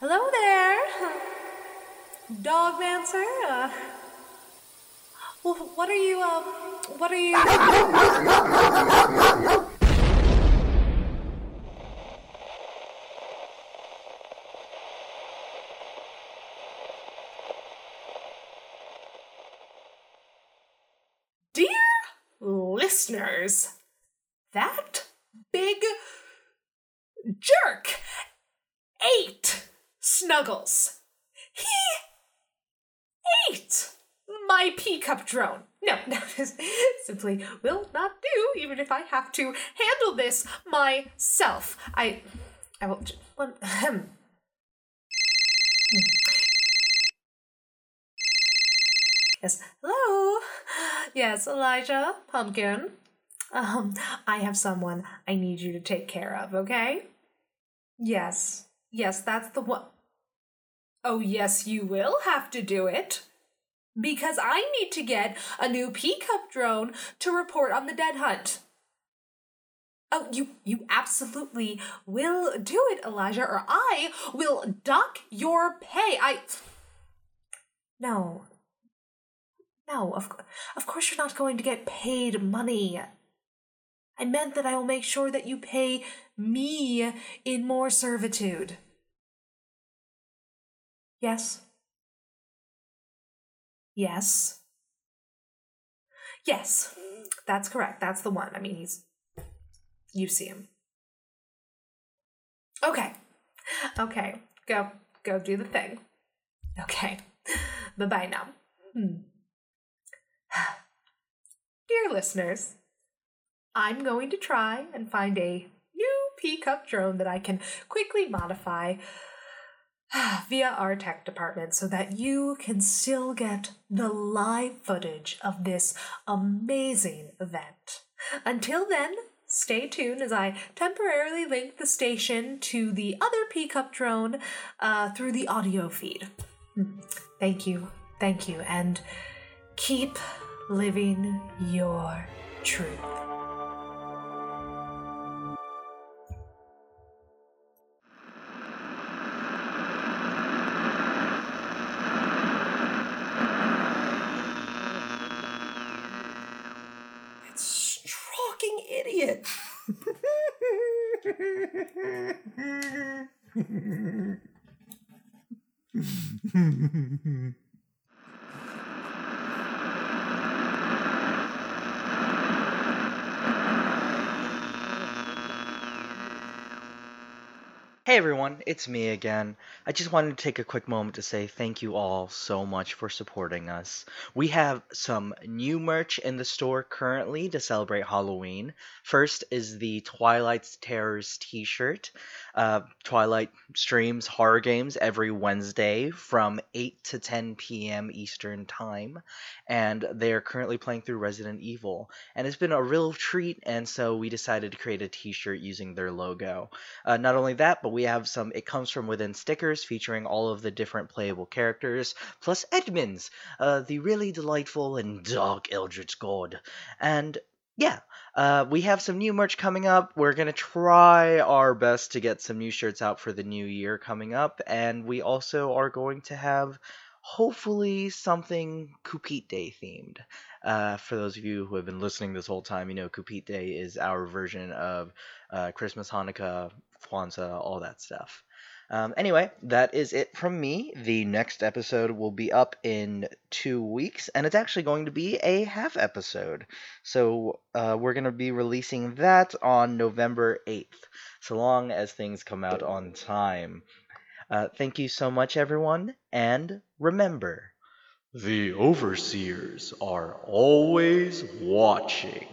Hello there, Dogmancer. Uh, wh- what are you? Um, what are you? Dear listeners, that big jerk ate Snuggles. He ate my pea cup drone. No, (laughs) no, simply will not do, even if I have to handle this myself. I, I will. One, ahem. (laughs) Yes, hello. Yes, Elijah Pumpkin. Um, I have someone I need you to take care of. Okay? Yes, yes, that's the one. Oh, yes, you will have to do it. Because I need to get a new P Cup drone to report on the dead hunt. Oh, you you absolutely will do it, Elijah, or I will dock your pay. I No. No, of of course you're not going to get paid money. I meant that I will make sure that you pay me in more servitude. Yes. Yes. Yes. That's correct. That's the one. I mean, he's. You see him. Okay. Okay. Go. Go do the thing. Okay. (laughs) Bye bye now. Hmm. (sighs) Dear listeners, I'm going to try and find a new P Cup drone that I can quickly modify (sighs) via our tech department so that you can still get the live footage of this amazing event. Until then, stay tuned as I temporarily link the station to the other P Cup drone uh, through the audio feed. Hmm. Thank you, thank you, and keep living your truth. It's stroking idiot. Hey everyone, it's me again. I just wanted to take a quick moment to say thank you all so much for supporting us. We have some new merch in the store currently to celebrate Halloween. First is the Twilight's Terrors t shirt. Uh, Twilight streams horror games every Wednesday from 8 to 10 p.m. Eastern Time, and they are currently playing through Resident Evil. And it's been a real treat, and so we decided to create a t shirt using their logo. Uh, not only that, but we have some It Comes From Within stickers featuring all of the different playable characters, plus Edmonds, uh, the really delightful and dark Eldritch God. And yeah, uh, we have some new merch coming up. We're going to try our best to get some new shirts out for the new year coming up. And we also are going to have hopefully something Kupit Day themed. Uh, for those of you who have been listening this whole time, you know Kupit Day is our version of uh, Christmas, Hanukkah, Kwanzaa, all that stuff. Um, anyway, that is it from me. The next episode will be up in two weeks, and it's actually going to be a half episode. So uh, we're going to be releasing that on November 8th, so long as things come out on time. Uh, thank you so much, everyone, and remember the overseers are always watching.